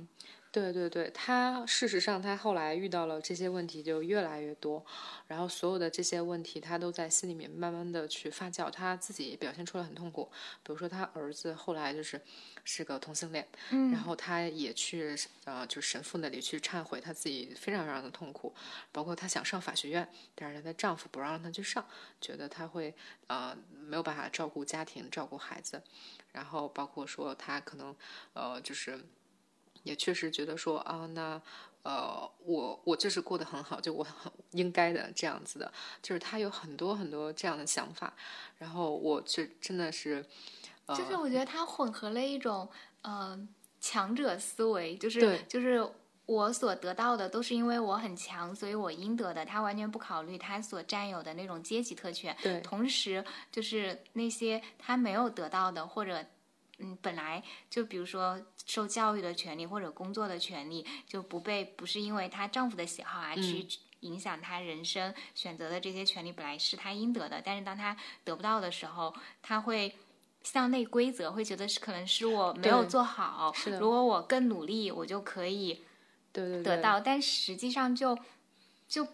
对对对，他事实上他后来遇到了这些问题就越来越多，然后所有的这些问题他都在心里面慢慢的去发酵，他自己也表现出来很痛苦。比如说他儿子后来就是是个同性恋，嗯然后他也去呃就神父那里去忏悔，他自己非常非常的痛苦。包括她想上法学院，但是她的丈夫不让她去上，觉得她会呃没有办法照顾家庭、照顾孩子。然后包括说她可能呃就是。也确实觉得说啊，那呃，我我就是过得很好，就我很应该的这样子的，就是他有很多很多这样的想法，然后我就真的是，呃、就是我觉得他混合了一种呃强者思维，就是就是我所得到的都是因为我很强，所以我应得的。他完全不考虑他所占有的那种阶级特权。对，同时就是那些他没有得到的，或者嗯，本来就比如说受教育的权利或者工作的权利，就不被不是因为她丈夫的喜好而去影响她人生选择的这些权利，本来是她应得的。但是当她得不到的时候，她会向内规则，会觉得是可能是我没有做好。如果我更努力，我就可以。对对得到，但实际上就就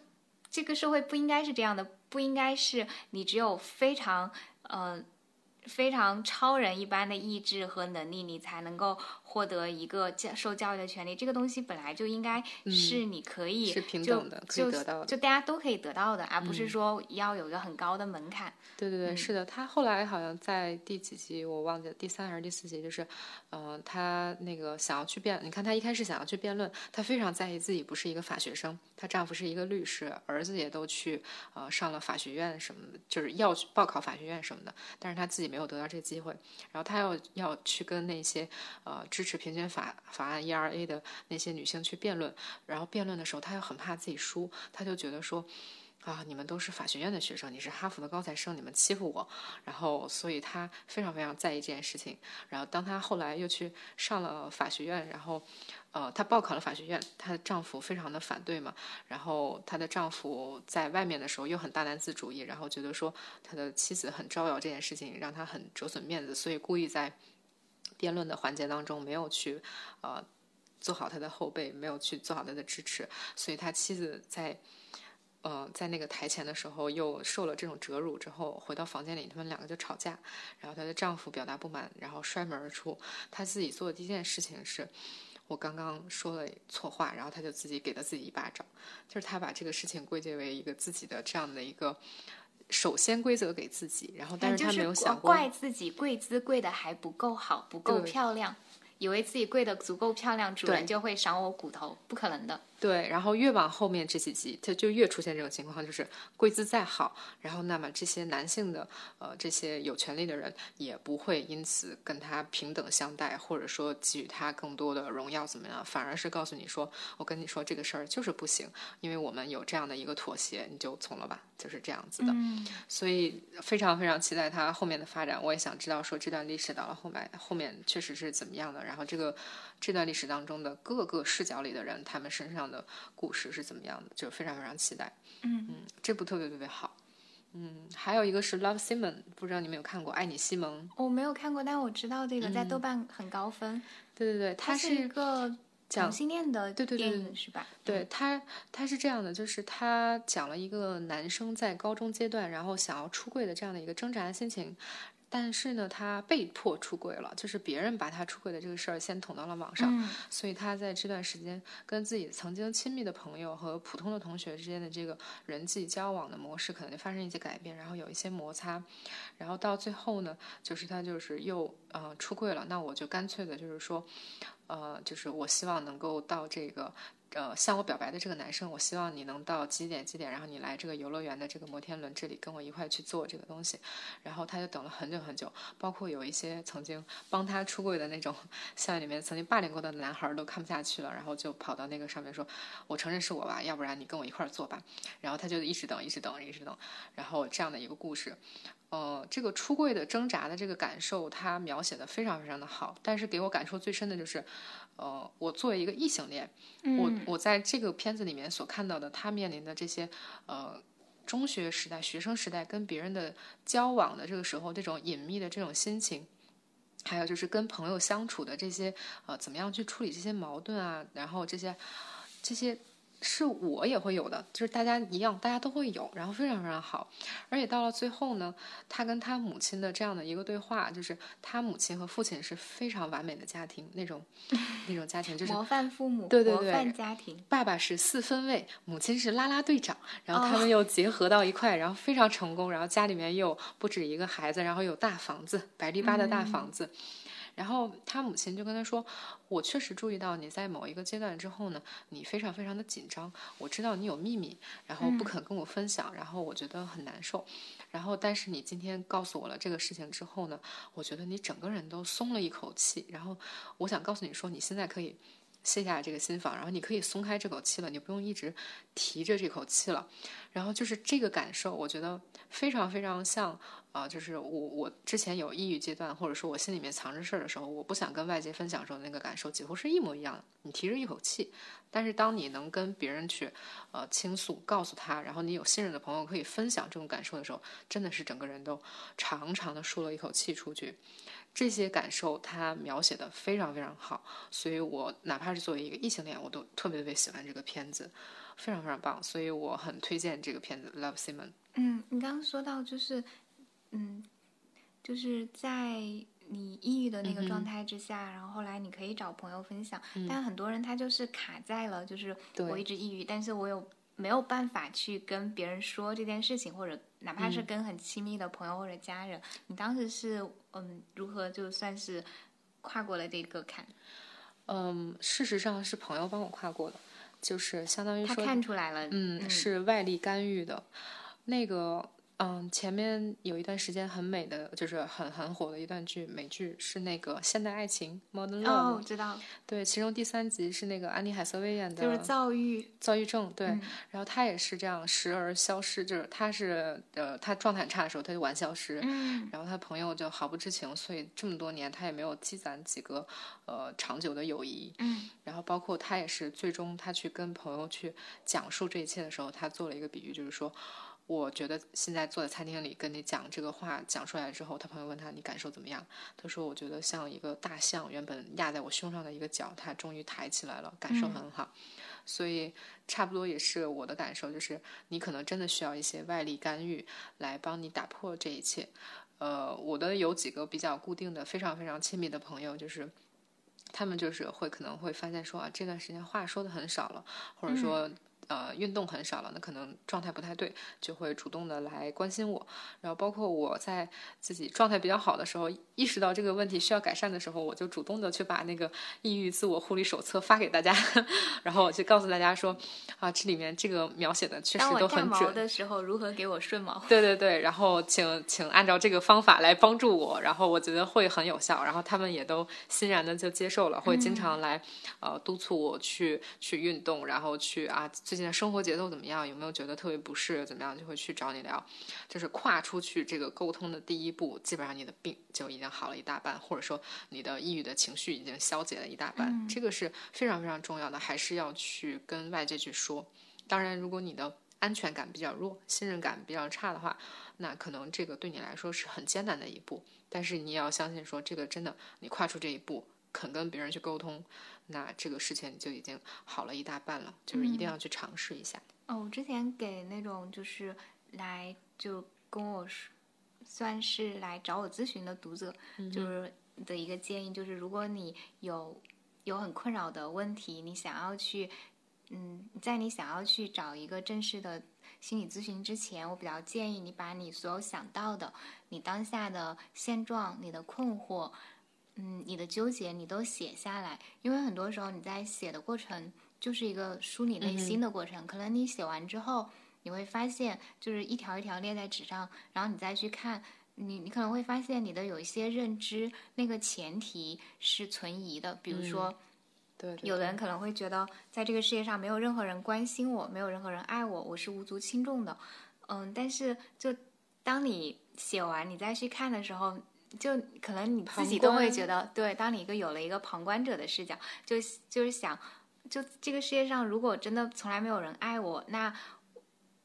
这个社会不应该是这样的，不应该是你只有非常呃非常超人一般的意志和能力，你才能够获得一个教受教育的权利。这个东西本来就应该是你可以是平等的，可以得到的，就大家都可以得到的，而不是说要有一个很高的门槛。对对对，是的，他后来好像在第几集我忘记了，第三还是第四集，就是，呃，他那个想要去辩，你看他一开始想要去辩论，他非常在意自己不是一个法学生，她丈夫是一个律师，儿子也都去呃上了法学院什么的，就是要去报考法学院什么的，但是他自己没有得到这个机会，然后他要要去跟那些呃支持平权法法案 ERA 的那些女性去辩论，然后辩论的时候，她又很怕自己输，她就觉得说。啊！你们都是法学院的学生，你是哈佛的高材生，你们欺负我，然后所以她非常非常在意这件事情。然后当她后来又去上了法学院，然后，呃，她报考了法学院，她的丈夫非常的反对嘛。然后她的丈夫在外面的时候又很大男子主义，然后觉得说他的妻子很招摇这件事情让他很折损面子，所以故意在辩论的环节当中没有去呃做好他的后背，没有去做好他的支持，所以他妻子在。呃，在那个台前的时候，又受了这种折辱之后，回到房间里，他们两个就吵架。然后她的丈夫表达不满，然后摔门而出。她自己做的第一件事情是，我刚刚说了错话，然后她就自己给了自己一巴掌。就是她把这个事情归结为一个自己的这样的一个首先规则给自己，然后但是他没有想过怪自己跪姿跪的还不够好，不够漂亮，以为自己跪的足够漂亮，主人就会赏我骨头，不可能的。对，然后越往后面这几集，它就越出现这种情况，就是贵姿再好，然后那么这些男性的呃这些有权利的人也不会因此跟他平等相待，或者说给予他更多的荣耀怎么样，反而是告诉你说，我跟你说这个事儿就是不行，因为我们有这样的一个妥协，你就从了吧，就是这样子的。所以非常非常期待他后面的发展，我也想知道说这段历史到了后面后面确实是怎么样的，然后这个。这段历史当中的各个视角里的人，他们身上的故事是怎么样的？就非常非常期待。嗯嗯，这部特别特别好。嗯，还有一个是《Love Simon》，不知道你们有看过《爱你西蒙》？我没有看过，但我知道这个在豆瓣很高分。对对对，它是一个同性恋的电影，是吧？对它，它是这样的，就是它讲了一个男生在高中阶段，然后想要出柜的这样的一个挣扎的心情。但是呢，他被迫出轨了，就是别人把他出轨的这个事儿先捅到了网上，所以他在这段时间跟自己曾经亲密的朋友和普通的同学之间的这个人际交往的模式可能就发生一些改变，然后有一些摩擦，然后到最后呢，就是他就是又呃出柜了，那我就干脆的就是说，呃，就是我希望能够到这个。呃，向我表白的这个男生，我希望你能到几点几点，然后你来这个游乐园的这个摩天轮这里跟我一块去做这个东西。然后他就等了很久很久，包括有一些曾经帮他出柜的那种 校园里面曾经霸凌过的男孩都看不下去了，然后就跑到那个上面说：“我承认是我吧，要不然你跟我一块做吧。”然后他就一直等，一直等，一直等。然后这样的一个故事，呃，这个出柜的挣扎的这个感受，他描写的非常非常的好。但是给我感受最深的就是。呃，我作为一个异性恋，我我在这个片子里面所看到的，他面临的这些呃中学时代、学生时代跟别人的交往的这个时候，这种隐秘的这种心情，还有就是跟朋友相处的这些呃，怎么样去处理这些矛盾啊，然后这些这些。是我也会有的，就是大家一样，大家都会有，然后非常非常好，而且到了最后呢，他跟他母亲的这样的一个对话，就是他母亲和父亲是非常完美的家庭，那种 那种家庭就是模范父母，对对对，模范家庭，爸爸是四分卫，母亲是啦啦队长，然后他们又结合到一块，然后非常成功，然后家里面又不止一个孩子，然后有大房子，白丽巴的大房子。然后他母亲就跟他说：“我确实注意到你在某一个阶段之后呢，你非常非常的紧张。我知道你有秘密，然后不肯跟我分享，然后我觉得很难受。然后，但是你今天告诉我了这个事情之后呢，我觉得你整个人都松了一口气。然后，我想告诉你说，你现在可以卸下这个心防，然后你可以松开这口气了，你不用一直提着这口气了。然后就是这个感受，我觉得非常非常像啊，就是我我之前有抑郁阶段，或者说我心里面藏着事儿的时候，我不想跟外界分享的时候那个感受，几乎是一模一样的。你提着一口气，但是当你能跟别人去呃倾诉，告诉他，然后你有信任的朋友可以分享这种感受的时候，真的是整个人都长长的舒了一口气出去。这些感受他描写的非常非常好，所以我哪怕是作为一个异性恋，我都特别特别喜欢这个片子，非常非常棒，所以我很推荐这个片子《Love Simon》。嗯，你刚刚说到就是，嗯，就是在你抑郁的那个状态之下，然后后来你可以找朋友分享，但很多人他就是卡在了，就是我一直抑郁，但是我有没有办法去跟别人说这件事情，或者哪怕是跟很亲密的朋友或者家人，你当时是。嗯，如何就算是跨过了这个坎？嗯，事实上是朋友帮我跨过的，就是相当于说他看出来了，嗯，是外力干预的，那个。嗯，前面有一段时间很美的，就是很很火的一段剧，美剧是那个《现代爱情》（Modern Love）。哦，知道。对，其中第三集是那个安妮海瑟薇演的，就是躁郁，躁郁症。对，然后她也是这样时而消失，就是她是呃，她状态很差的时候她就玩消失，嗯，然后她朋友就毫不知情，所以这么多年她也没有积攒几个呃长久的友谊，嗯，然后包括她也是最终她去跟朋友去讲述这一切的时候，她做了一个比喻，就是说。我觉得现在坐在餐厅里跟你讲这个话讲出来之后，他朋友问他你感受怎么样？他说我觉得像一个大象原本压在我胸上的一个脚，它终于抬起来了，感受很好。所以差不多也是我的感受，就是你可能真的需要一些外力干预来帮你打破这一切。呃，我的有几个比较固定的、非常非常亲密的朋友，就是他们就是会可能会发现说啊，这段时间话说的很少了，或者说。呃，运动很少了，那可能状态不太对，就会主动的来关心我。然后包括我在自己状态比较好的时候，意识到这个问题需要改善的时候，我就主动的去把那个抑郁自我护理手册发给大家，然后我就告诉大家说，啊，这里面这个描写的确实都很准。的时候如何给我顺毛？对对对，然后请请按照这个方法来帮助我，然后我觉得会很有效。然后他们也都欣然的就接受了，会经常来呃督促我去去运动，然后去啊。最近的生活节奏怎么样？有没有觉得特别不适？怎么样就会去找你聊，就是跨出去这个沟通的第一步，基本上你的病就已经好了一大半，或者说你的抑郁的情绪已经消解了一大半。这个是非常非常重要的，还是要去跟外界去说。当然，如果你的安全感比较弱，信任感比较差的话，那可能这个对你来说是很艰难的一步。但是你也要相信，说这个真的，你跨出这一步，肯跟别人去沟通。那这个事情就已经好了一大半了，就是一定要去尝试一下。哦，我之前给那种就是来就跟我说，算是来找我咨询的读者，就是的一个建议，就是如果你有有很困扰的问题，你想要去，嗯，在你想要去找一个正式的心理咨询之前，我比较建议你把你所有想到的，你当下的现状，你的困惑。嗯，你的纠结你都写下来，因为很多时候你在写的过程就是一个梳理内心的过程。可能你写完之后，你会发现就是一条一条列在纸上，然后你再去看，你你可能会发现你的有一些认知那个前提是存疑的。比如说，对，有的人可能会觉得在这个世界上没有任何人关心我，没有任何人爱我，我是无足轻重的。嗯，但是就当你写完你再去看的时候。就可能你自己都会觉得，对，当你一个有了一个旁观者的视角，就就是想，就这个世界上如果真的从来没有人爱我，那，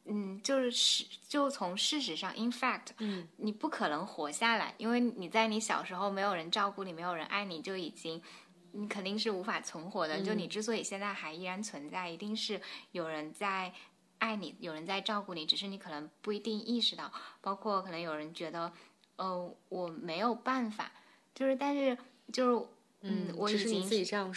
嗯，就是就从事实上，in fact，嗯，你不可能活下来，因为你在你小时候没有人照顾你，没有人爱你，就已经，你肯定是无法存活的。就你之所以现在还依然存在，一定是有人在爱你，有人在照顾你，只是你可能不一定意识到。包括可能有人觉得。呃，我没有办法，就是，但是，就是，嗯，我已经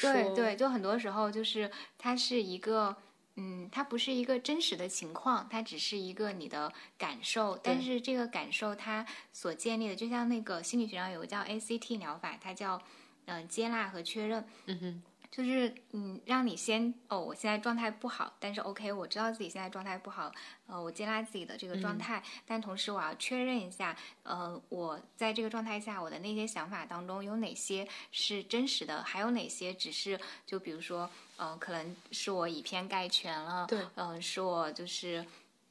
对对，就很多时候就是它是一个，嗯，它不是一个真实的情况，它只是一个你的感受，但是这个感受它所建立的，就像那个心理学上有个叫 ACT 疗法，它叫嗯接纳和确认，嗯哼，就是嗯，让你先哦，我现在状态不好，但是 OK，我知道自己现在状态不好，呃，我接纳自己的这个状态，但同时我要确认一下，呃，我在这个状态下，我的那些想法当中有哪些是真实的，还有哪些只是就比如说，呃，可能是我以偏概全了，对，嗯，是我就是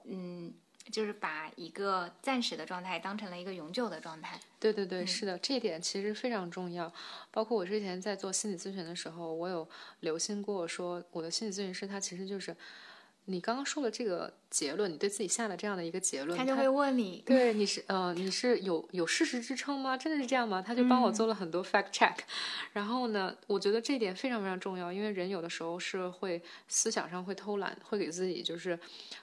嗯。就是把一个暂时的状态当成了一个永久的状态。对对对，是的，这一点其实非常重要。包括我之前在做心理咨询的时候，我有留心过，说我的心理咨询师他其实就是。你刚刚说的这个结论，你对自己下了这样的一个结论，他就会问你，对你是呃，你是有有事实支撑吗？真的是这样吗？他就帮我做了很多 fact check，然后呢，我觉得这一点非常非常重要，因为人有的时候是会思想上会偷懒，会给自己就是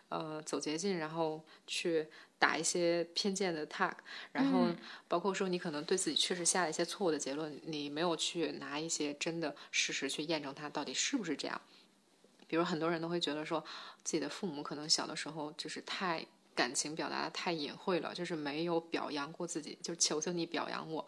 呃走捷径，然后去打一些偏见的 tag，然后包括说你可能对自己确实下了一些错误的结论，你没有去拿一些真的事实去验证它到底是不是这样。比如很多人都会觉得说，自己的父母可能小的时候就是太感情表达的太隐晦了，就是没有表扬过自己，就求求你表扬我。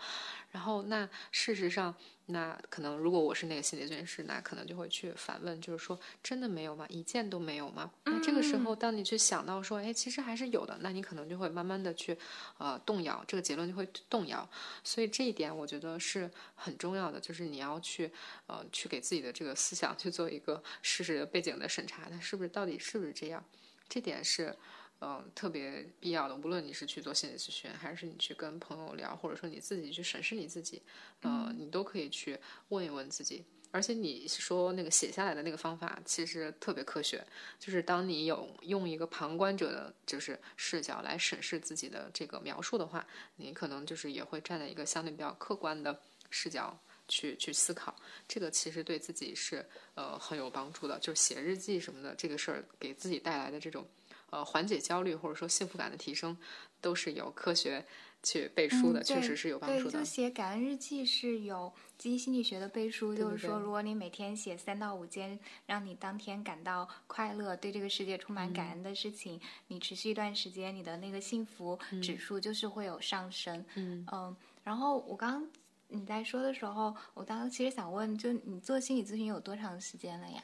然后那事实上。那可能，如果我是那个心理咨询师，那可能就会去反问，就是说，真的没有吗？一件都没有吗？那这个时候，当你去想到说，哎，其实还是有的，那你可能就会慢慢的去，呃，动摇，这个结论就会动摇。所以这一点，我觉得是很重要的，就是你要去，呃，去给自己的这个思想去做一个事实的背景的审查，它是不是到底是不是这样？这点是。嗯，特别必要的。无论你是去做心理咨询，还是你去跟朋友聊，或者说你自己去审视你自己，嗯，你都可以去问一问自己。而且你说那个写下来的那个方法，其实特别科学。就是当你有用一个旁观者的就是视角来审视自己的这个描述的话，你可能就是也会站在一个相对比较客观的视角去去思考。这个其实对自己是呃很有帮助的。就是写日记什么的，这个事儿给自己带来的这种。呃，缓解焦虑或者说幸福感的提升，都是有科学去背书的，确实是有帮助的。对，就写感恩日记是有基因心理学的背书，就是说，如果你每天写三到五件让你当天感到快乐、对这个世界充满感恩的事情，你持续一段时间，你的那个幸福指数就是会有上升。嗯嗯，然后我刚刚你在说的时候，我当时其实想问，就你做心理咨询有多长时间了呀？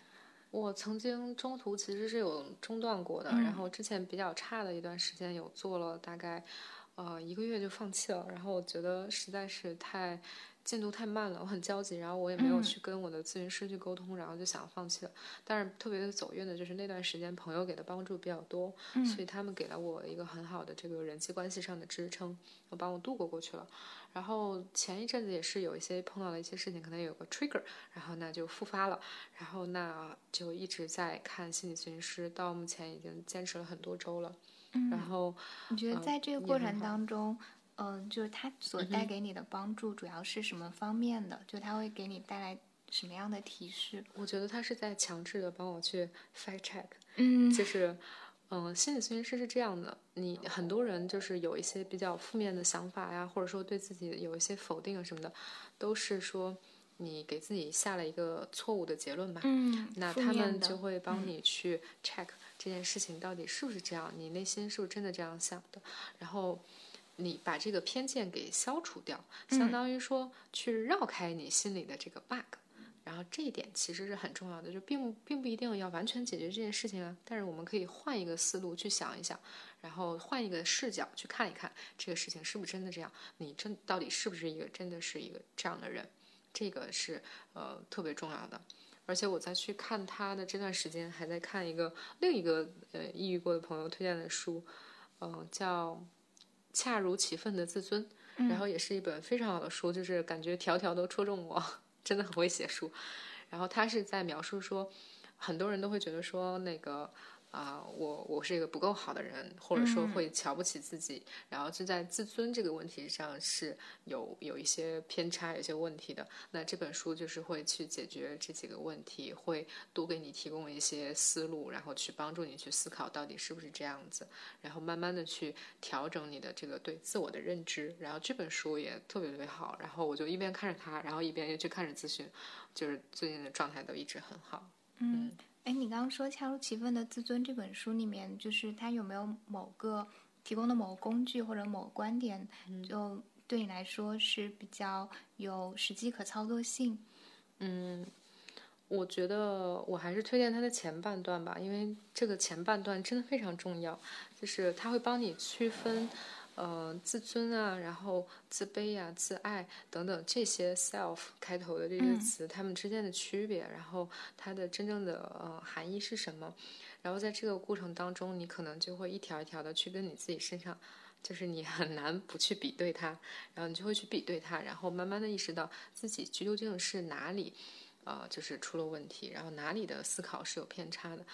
我曾经中途其实是有中断过的，然后之前比较差的一段时间有做了大概，呃一个月就放弃了，然后我觉得实在是太进度太慢了，我很焦急，然后我也没有去跟我的咨询师去沟通，然后就想放弃了。但是特别的走运的就是那段时间朋友给的帮助比较多，所以他们给了我一个很好的这个人际关系上的支撑，我帮我度过过去了。然后前一阵子也是有一些碰到了一些事情，可能有个 trigger，然后那就复发了，然后那就一直在看心理咨询师，到目前已经坚持了很多周了。然后你觉得在这个过程当中，嗯，就是它所带给你的帮助主要是什么方面的？就它会给你带来什么样的提示？我觉得他是在强制的帮我去 fact check，嗯，就是。嗯，心理咨询师是这样的，你很多人就是有一些比较负面的想法呀，或者说对自己有一些否定什么的，都是说你给自己下了一个错误的结论吧。嗯，那他们就会帮你去 check 这件事情到底是不是这样，你内心是不是真的这样想的，然后你把这个偏见给消除掉，相当于说去绕开你心里的这个 bug。然后这一点其实是很重要的，就并并不一定要完全解决这件事情啊，但是我们可以换一个思路去想一想，然后换一个视角去看一看这个事情是不是真的这样，你真到底是不是一个真的是一个这样的人，这个是呃特别重要的。而且我在去看他的这段时间，还在看一个另一个呃抑郁过的朋友推荐的书，嗯，叫《恰如其分的自尊》，然后也是一本非常好的书，就是感觉条条都戳中我。真的很会写书，然后他是在描述说，很多人都会觉得说那个。啊，我我是一个不够好的人，或者说会瞧不起自己，然后就在自尊这个问题上是有有一些偏差、有些问题的。那这本书就是会去解决这几个问题，会多给你提供一些思路，然后去帮助你去思考到底是不是这样子，然后慢慢的去调整你的这个对自我的认知。然后这本书也特别特别好，然后我就一边看着它，然后一边又去看着咨询，就是最近的状态都一直很好。嗯。哎，你刚刚说《恰如其分的自尊》这本书里面，就是它有没有某个提供的某个工具或者某个观点，就对你来说是比较有实际可操作性？嗯，我觉得我还是推荐它的前半段吧，因为这个前半段真的非常重要，就是它会帮你区分，呃，自尊啊，然后自卑啊、自爱等等这些 self 开头的这些词，它们之间的区别，然后它的真正的呃含义是什么。然后在这个过程当中，你可能就会一条一条的去跟你自己身上，就是你很难不去比对它，然后你就会去比对它，然后慢慢的意识到自己究竟是哪里。呃，就是出了问题，然后哪里的思考是有偏差的，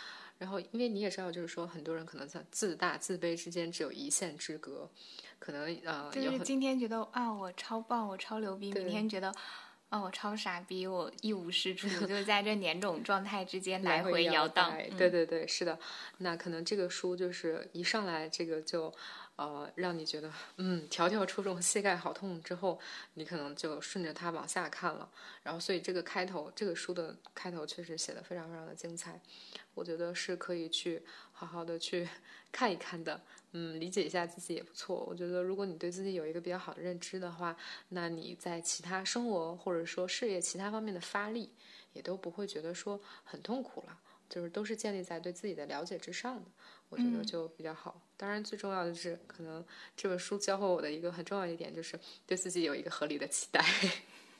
然后因为你也知道，就是说很多人可能在自大自卑之间只有一线之隔，可能呃，就是今天觉得啊我超棒，我超牛逼，明天觉得啊我超傻逼，我一无是处，就是在这两种状态之间来回摇荡。对对对，是的，那可能这个书就是一上来这个就。呃，让你觉得嗯，条条戳中膝盖好痛之后，你可能就顺着它往下看了。然后，所以这个开头，这个书的开头确实写的非常非常的精彩，我觉得是可以去好好的去 看一看的。嗯，理解一下自己也不错。我觉得，如果你对自己有一个比较好的认知的话，那你在其他生活或者说事业其他方面的发力，也都不会觉得说很痛苦了。就是都是建立在对自己的了解之上的，我觉得就比较好。当然，最重要的是，可能这本书教会我的一个很重要一点，就是对自己有一个合理的期待。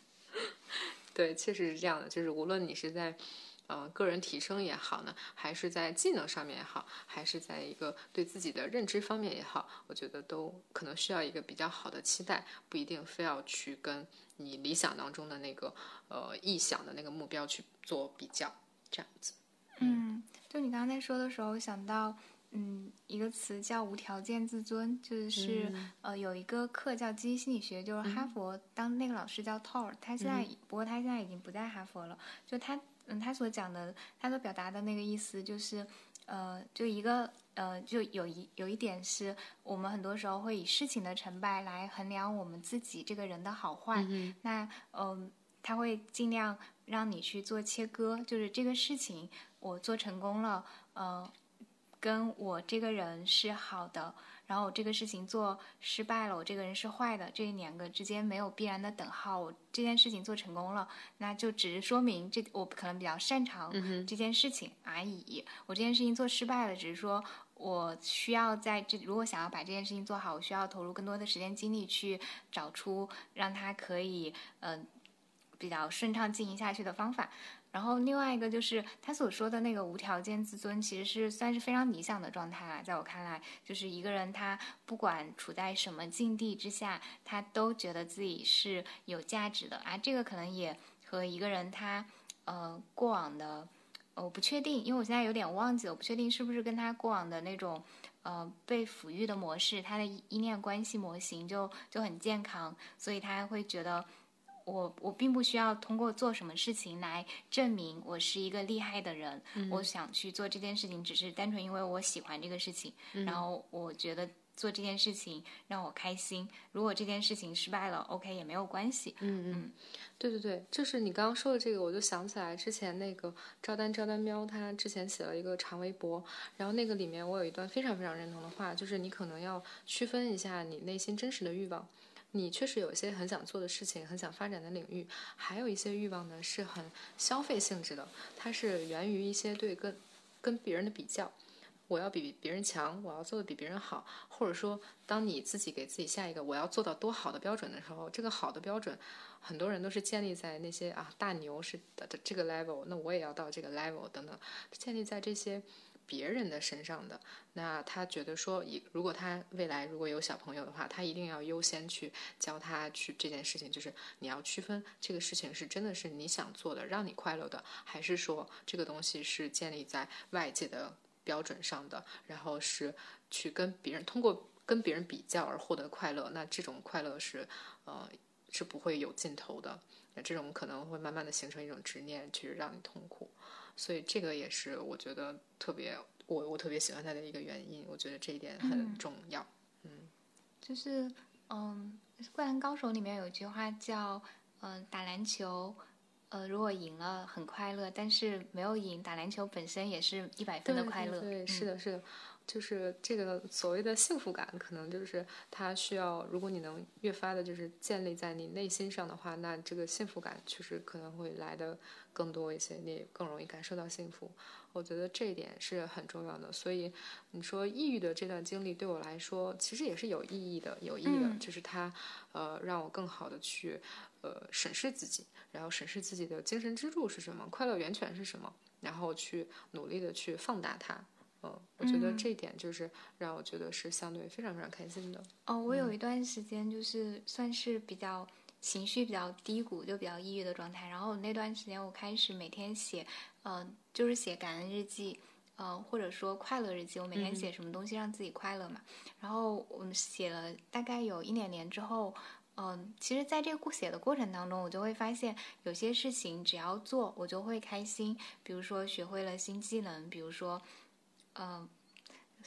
对，确实是这样的。就是无论你是在呃个人提升也好呢，还是在技能上面也好，还是在一个对自己的认知方面也好，我觉得都可能需要一个比较好的期待，不一定非要去跟你理想当中的那个呃臆想的那个目标去做比较，这样子。嗯，就你刚才说的时候，想到嗯一个词叫无条件自尊，就是呃有一个课叫基因心理学，就是哈佛当那个老师叫 Tor，他现在不过他现在已经不在哈佛了。就他嗯他所讲的，他所表达的那个意思就是呃就一个呃就有一有一点是我们很多时候会以事情的成败来衡量我们自己这个人的好坏。那嗯他会尽量让你去做切割，就是这个事情。我做成功了，呃，跟我这个人是好的，然后我这个事情做失败了，我这个人是坏的，这两个之间没有必然的等号。我这件事情做成功了，那就只是说明这我可能比较擅长这件事情而已。我这件事情做失败了，只是说我需要在这如果想要把这件事情做好，我需要投入更多的时间精力去找出让它可以嗯比较顺畅进行下去的方法。然后另外一个就是他所说的那个无条件自尊，其实是算是非常理想的状态了。在我看来，就是一个人他不管处在什么境地之下，他都觉得自己是有价值的啊。这个可能也和一个人他呃过往的，我不确定，因为我现在有点忘记了，我不确定是不是跟他过往的那种呃被抚育的模式，他的依恋关系模型就就很健康，所以他会觉得。我我并不需要通过做什么事情来证明我是一个厉害的人。我想去做这件事情，只是单纯因为我喜欢这个事情。然后我觉得做这件事情让我开心。如果这件事情失败了，OK 也没有关系。嗯嗯，对对对，就是你刚刚说的这个，我就想起来之前那个赵丹赵丹喵，他之前写了一个长微博，然后那个里面我有一段非常非常认同的话，就是你可能要区分一下你内心真实的欲望。你确实有一些很想做的事情，很想发展的领域，还有一些欲望呢，是很消费性质的，它是源于一些对跟跟别人的比较，我要比别人强，我要做的比别人好，或者说，当你自己给自己下一个我要做到多好的标准的时候，这个好的标准，很多人都是建立在那些啊大牛是的这个 level，那我也要到这个 level 等等，建立在这些。别人的身上的，那他觉得说，以如果他未来如果有小朋友的话，他一定要优先去教他去这件事情，就是你要区分这个事情是真的是你想做的，让你快乐的，还是说这个东西是建立在外界的标准上的，然后是去跟别人通过跟别人比较而获得快乐，那这种快乐是呃是不会有尽头的，那这种可能会慢慢的形成一种执念，去让你痛苦。所以这个也是我觉得特别，我我特别喜欢他的一个原因。我觉得这一点很重要。嗯，就是嗯，《灌篮高手》里面有一句话叫“嗯，打篮球，呃，如果赢了很快乐，但是没有赢，打篮球本身也是一百分的快乐。”对，是的，是的。就是这个所谓的幸福感，可能就是它需要，如果你能越发的，就是建立在你内心上的话，那这个幸福感确实可能会来的更多一些，你也更容易感受到幸福。我觉得这一点是很重要的。所以你说抑郁的这段经历对我来说，其实也是有意义的，有意义的，就是它呃让我更好的去呃审视自己，然后审视自己的精神支柱是什么，快乐源泉是什么，然后去努力的去放大它。嗯，我觉得这一点就是让我觉得是相对非常非常开心的。哦，我有一段时间就是算是比较情绪比较低谷，就比较抑郁的状态。然后那段时间我开始每天写，嗯，就是写感恩日记，呃，或者说快乐日记。我每天写什么东西让自己快乐嘛。然后我们写了大概有一两年之后，嗯，其实在这个写的过程当中，我就会发现有些事情只要做，我就会开心。比如说学会了新技能，比如说。嗯，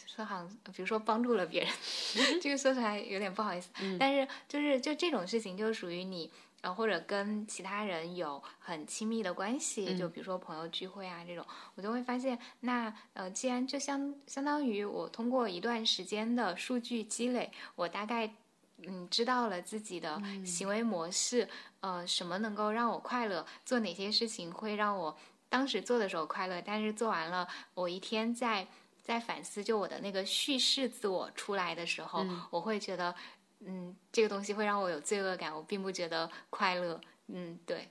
说好像比如说帮助了别人，这个说出来有点不好意思。但是就是就这种事情，就属于你呃，或者跟其他人有很亲密的关系，就比如说朋友聚会啊这种，我就会发现，那呃，既然就相相当于我通过一段时间的数据积累，我大概嗯知道了自己的行为模式，呃，什么能够让我快乐，做哪些事情会让我。当时做的时候快乐，但是做完了，我一天在在反思，就我的那个叙事自我出来的时候，我会觉得，嗯，这个东西会让我有罪恶感，我并不觉得快乐。嗯，对，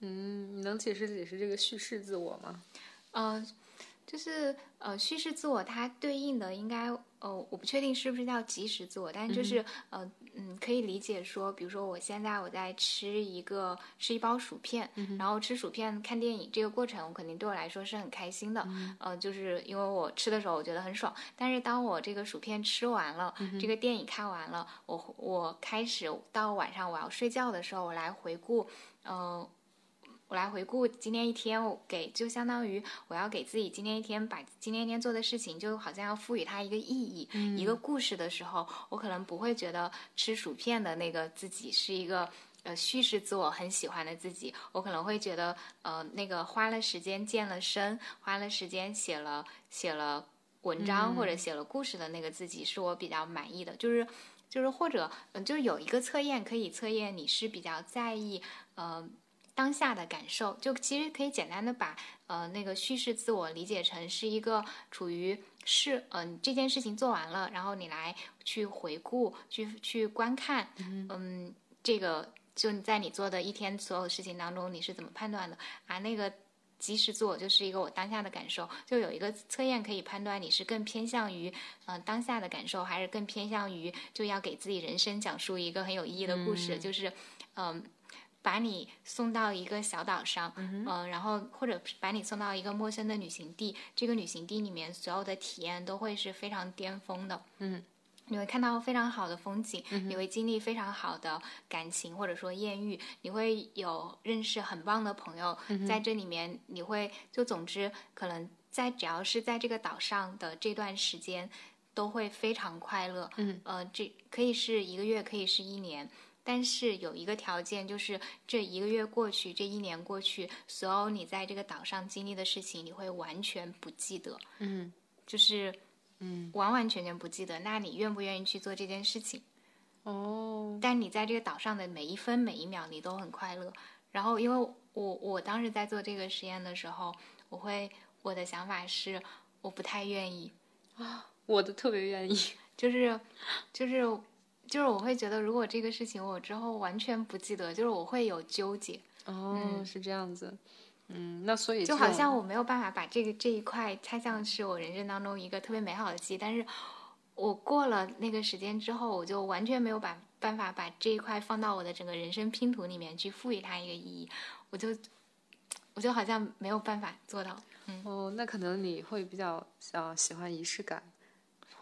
嗯，你能解释解释这个叙事自我吗？呃。就是呃，叙事自我它对应的应该呃，我不确定是不是叫及时自我，但是就是呃嗯，可以理解说，比如说我现在我在吃一个吃一包薯片，然后吃薯片看电影这个过程，我肯定对我来说是很开心的，呃，就是因为我吃的时候我觉得很爽。但是当我这个薯片吃完了，这个电影看完了，我我开始到晚上我要睡觉的时候，我来回顾，嗯。我来回顾今天一天，我给就相当于我要给自己今天一天把今天一天做的事情，就好像要赋予它一个意义，一个故事的时候，我可能不会觉得吃薯片的那个自己是一个呃叙事自我很喜欢的自己，我可能会觉得呃那个花了时间健了身，花了时间写了写了文章或者写了故事的那个自己是我比较满意的，就是就是或者嗯就是有一个测验可以测验你是比较在意呃。当下的感受，就其实可以简单的把呃那个叙事自我理解成是一个处于是嗯这件事情做完了，然后你来去回顾去去观看，嗯这个就在你做的一天所有事情当中你是怎么判断的？啊？那个即时自我就是一个我当下的感受，就有一个测验可以判断你是更偏向于嗯当下的感受，还是更偏向于就要给自己人生讲述一个很有意义的故事，就是嗯。把你送到一个小岛上，嗯，然后或者把你送到一个陌生的旅行地，这个旅行地里面所有的体验都会是非常巅峰的，嗯，你会看到非常好的风景，你会经历非常好的感情或者说艳遇，你会有认识很棒的朋友，在这里面你会就总之可能在只要是在这个岛上的这段时间都会非常快乐，嗯，呃，这可以是一个月，可以是一年。但是有一个条件，就是这一个月过去，这一年过去，所有你在这个岛上经历的事情，你会完全不记得。嗯，就是，嗯，完完全全不记得。那你愿不愿意去做这件事情？哦。但你在这个岛上的每一分每一秒，你都很快乐。然后，因为我我当时在做这个实验的时候，我会我的想法是，我不太愿意。啊，我的特别愿意，就是，就是。就是我会觉得，如果这个事情我之后完全不记得，就是我会有纠结。哦，是这样子。嗯，那所以就好像我没有办法把这个这一块猜像是我人生当中一个特别美好的记忆，但是我过了那个时间之后，我就完全没有把办法把这一块放到我的整个人生拼图里面去赋予它一个意义，我就我就好像没有办法做到。嗯，哦，那可能你会比较呃喜欢仪式感。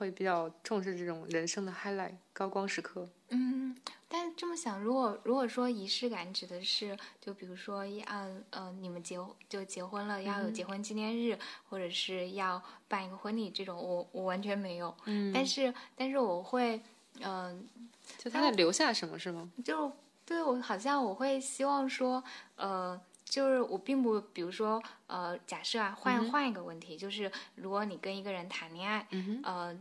会比较重视这种人生的 highlight 高光时刻。嗯，但是这么想，如果如果说仪式感指的是，就比如说要呃你们结就结婚了要有结婚纪念日，或者是要办一个婚礼这种，我我完全没有。嗯，但是但是我会嗯，就他在留下什么是吗？就对我好像我会希望说呃。就是我并不，比如说，呃，假设啊，换换一个问题，就是如果你跟一个人谈恋爱，嗯呃，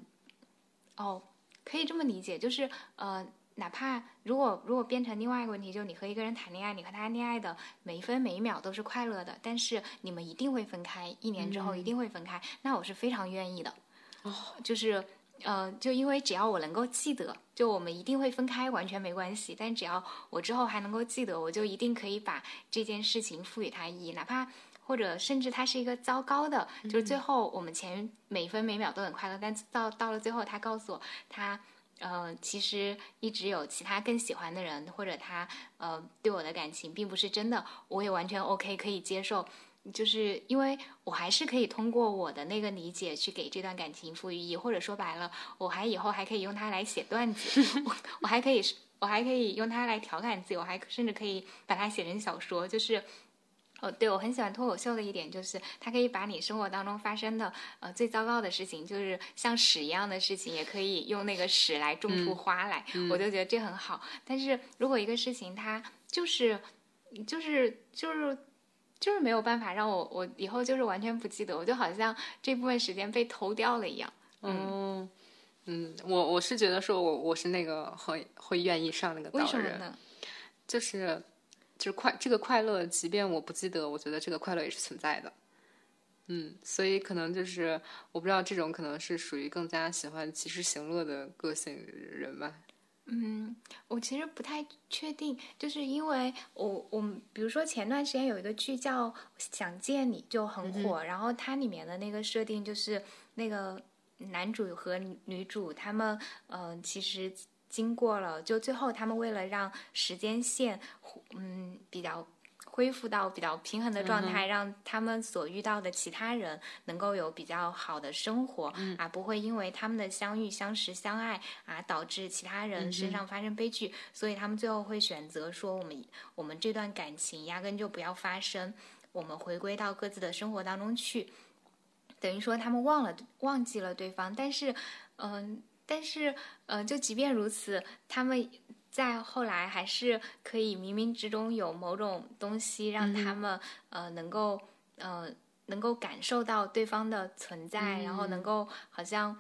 哦，可以这么理解，就是呃，哪怕如果如果变成另外一个问题，就是你和一个人谈恋爱，你和他恋爱的每一分每一秒都是快乐的，但是你们一定会分开，一年之后一定会分开，那我是非常愿意的，哦，就是。呃，就因为只要我能够记得，就我们一定会分开，完全没关系。但只要我之后还能够记得，我就一定可以把这件事情赋予它意义，哪怕或者甚至它是一个糟糕的，就是最后我们前每分每秒都很快乐，但到到了最后，他告诉我他呃其实一直有其他更喜欢的人，或者他呃对我的感情并不是真的，我也完全 OK 可以接受。就是因为我还是可以通过我的那个理解去给这段感情赋予意义，或者说白了，我还以后还可以用它来写段子，我我还可以我还可以用它来调侃自己，我还甚至可以把它写成小说。就是哦，对我很喜欢脱口秀的一点就是，它可以把你生活当中发生的呃最糟糕的事情，就是像屎一样的事情，也可以用那个屎来种出花来，我就觉得这很好。但是如果一个事情它就是就是就是。就是没有办法让我，我以后就是完全不记得，我就好像这部分时间被偷掉了一样。嗯，嗯，我我是觉得说我我是那个会会愿意上那个道人。为什么呢？就是就是快这个快乐，即便我不记得，我觉得这个快乐也是存在的。嗯，所以可能就是我不知道这种可能是属于更加喜欢及时行乐的个性人吧。嗯，我其实不太确定，就是因为我我比如说前段时间有一个剧叫《想见你》就很火，然后它里面的那个设定就是那个男主和女主他们嗯其实经过了，就最后他们为了让时间线嗯比较。恢复到比较平衡的状态，让他们所遇到的其他人能够有比较好的生活啊，不会因为他们的相遇、相识、相爱啊，导致其他人身上发生悲剧。所以他们最后会选择说，我们我们这段感情压根就不要发生，我们回归到各自的生活当中去。等于说他们忘了忘记了对方，但是嗯，但是嗯，就即便如此，他们。在后来还是可以冥冥之中有某种东西让他们呃能够呃能够感受到对方的存在，然后能够好像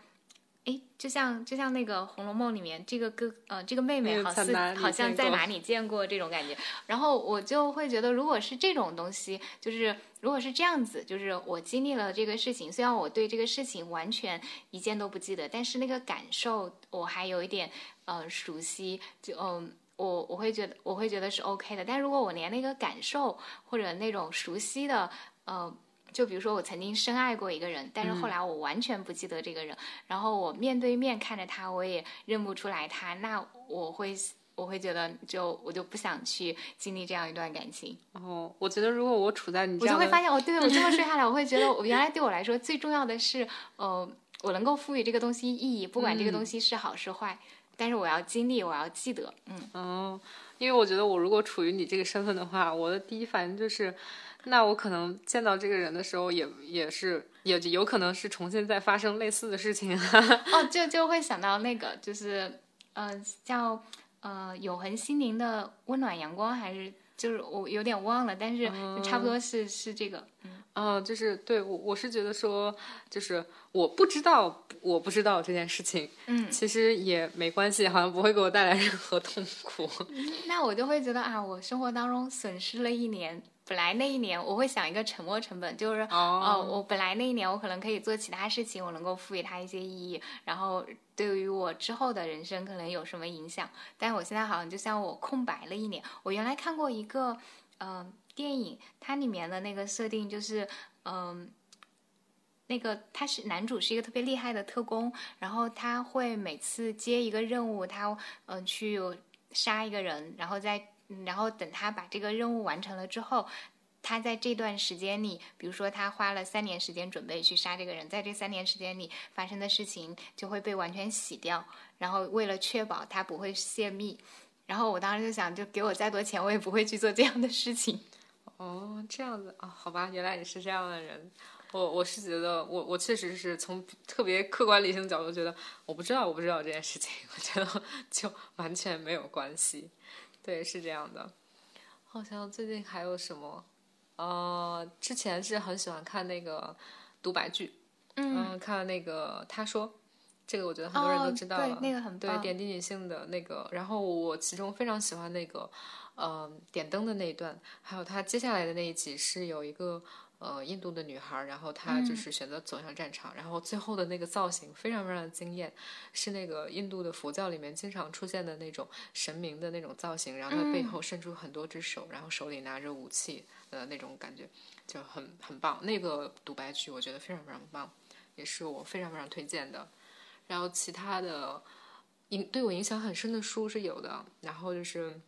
哎就像就像那个《红楼梦》里面这个哥呃这个妹妹好似好像在哪里见过这种感觉，然后我就会觉得如果是这种东西，就是如果是这样子，就是我经历了这个事情，虽然我对这个事情完全一件都不记得，但是那个感受我还有一点。呃，熟悉就嗯，我我会觉得我会觉得是 OK 的。但如果我连那个感受或者那种熟悉的，呃，就比如说我曾经深爱过一个人，但是后来我完全不记得这个人，然后我面对面看着他，我也认不出来他，那我会我会觉得就我就不想去经历这样一段感情。哦，我觉得如果我处在你，我就会发现，哦，对我这么说下来，我会觉得 我原来对我来说最重要的是，呃，我能够赋予这个东西意义，不管这个东西是好是坏。但是我要经历，我要记得，嗯哦，因为我觉得我如果处于你这个身份的话，我的第一反应就是，那我可能见到这个人的时候，也也是也有可能是重新再发生类似的事情。哦，就就会想到那个，就是呃，叫呃永恒心灵的温暖阳光，还是就是我有点忘了，但是差不多是是这个，嗯。哦，就是对我，我是觉得说，就是我不知道，我不知道这件事情，嗯，其实也没关系，好像不会给我带来任何痛苦。那我就会觉得啊，我生活当中损失了一年，本来那一年我会想一个沉没成本，就是哦，我本来那一年我可能可以做其他事情，我能够赋予它一些意义，然后对于我之后的人生可能有什么影响，但是我现在好像就像我空白了一年。我原来看过一个，嗯。电影它里面的那个设定就是，嗯，那个他是男主是一个特别厉害的特工，然后他会每次接一个任务，他嗯去杀一个人，然后然后等他把这个任务完成了之后，他在这段时间里，比如说他花了三年时间准备去杀这个人，在这三年时间里发生的事情就会被完全洗掉，然后为了确保他不会泄密，然后我当时就想，就给我再多钱，我也不会去做这样的事情。哦，这样子啊，好吧，原来你是这样的人。我我是觉得，我我确实是从特别客观理性角度觉得，我不知道，我不知道这件事情，我觉得就完全没有关系。对，是这样的。好像最近还有什么？呃，之前是很喜欢看那个独白剧，嗯，看了那个他说，这个我觉得很多人都知道了，对，那个很对点滴女性的那个，然后我其中非常喜欢那个，呃，点灯的那一段，还有他接下来的那一集是有一个。呃，印度的女孩，然后她就是选择走向战场，然后最后的那个造型非常非常的惊艳，是那个印度的佛教里面经常出现的那种神明的那种造型，然后她背后伸出很多只手，然后手里拿着武器的那种感觉，就很很棒。那个独白剧我觉得非常非常棒，也是我非常非常推荐的。然后其他的影对我影响很深的书是有的，然后就是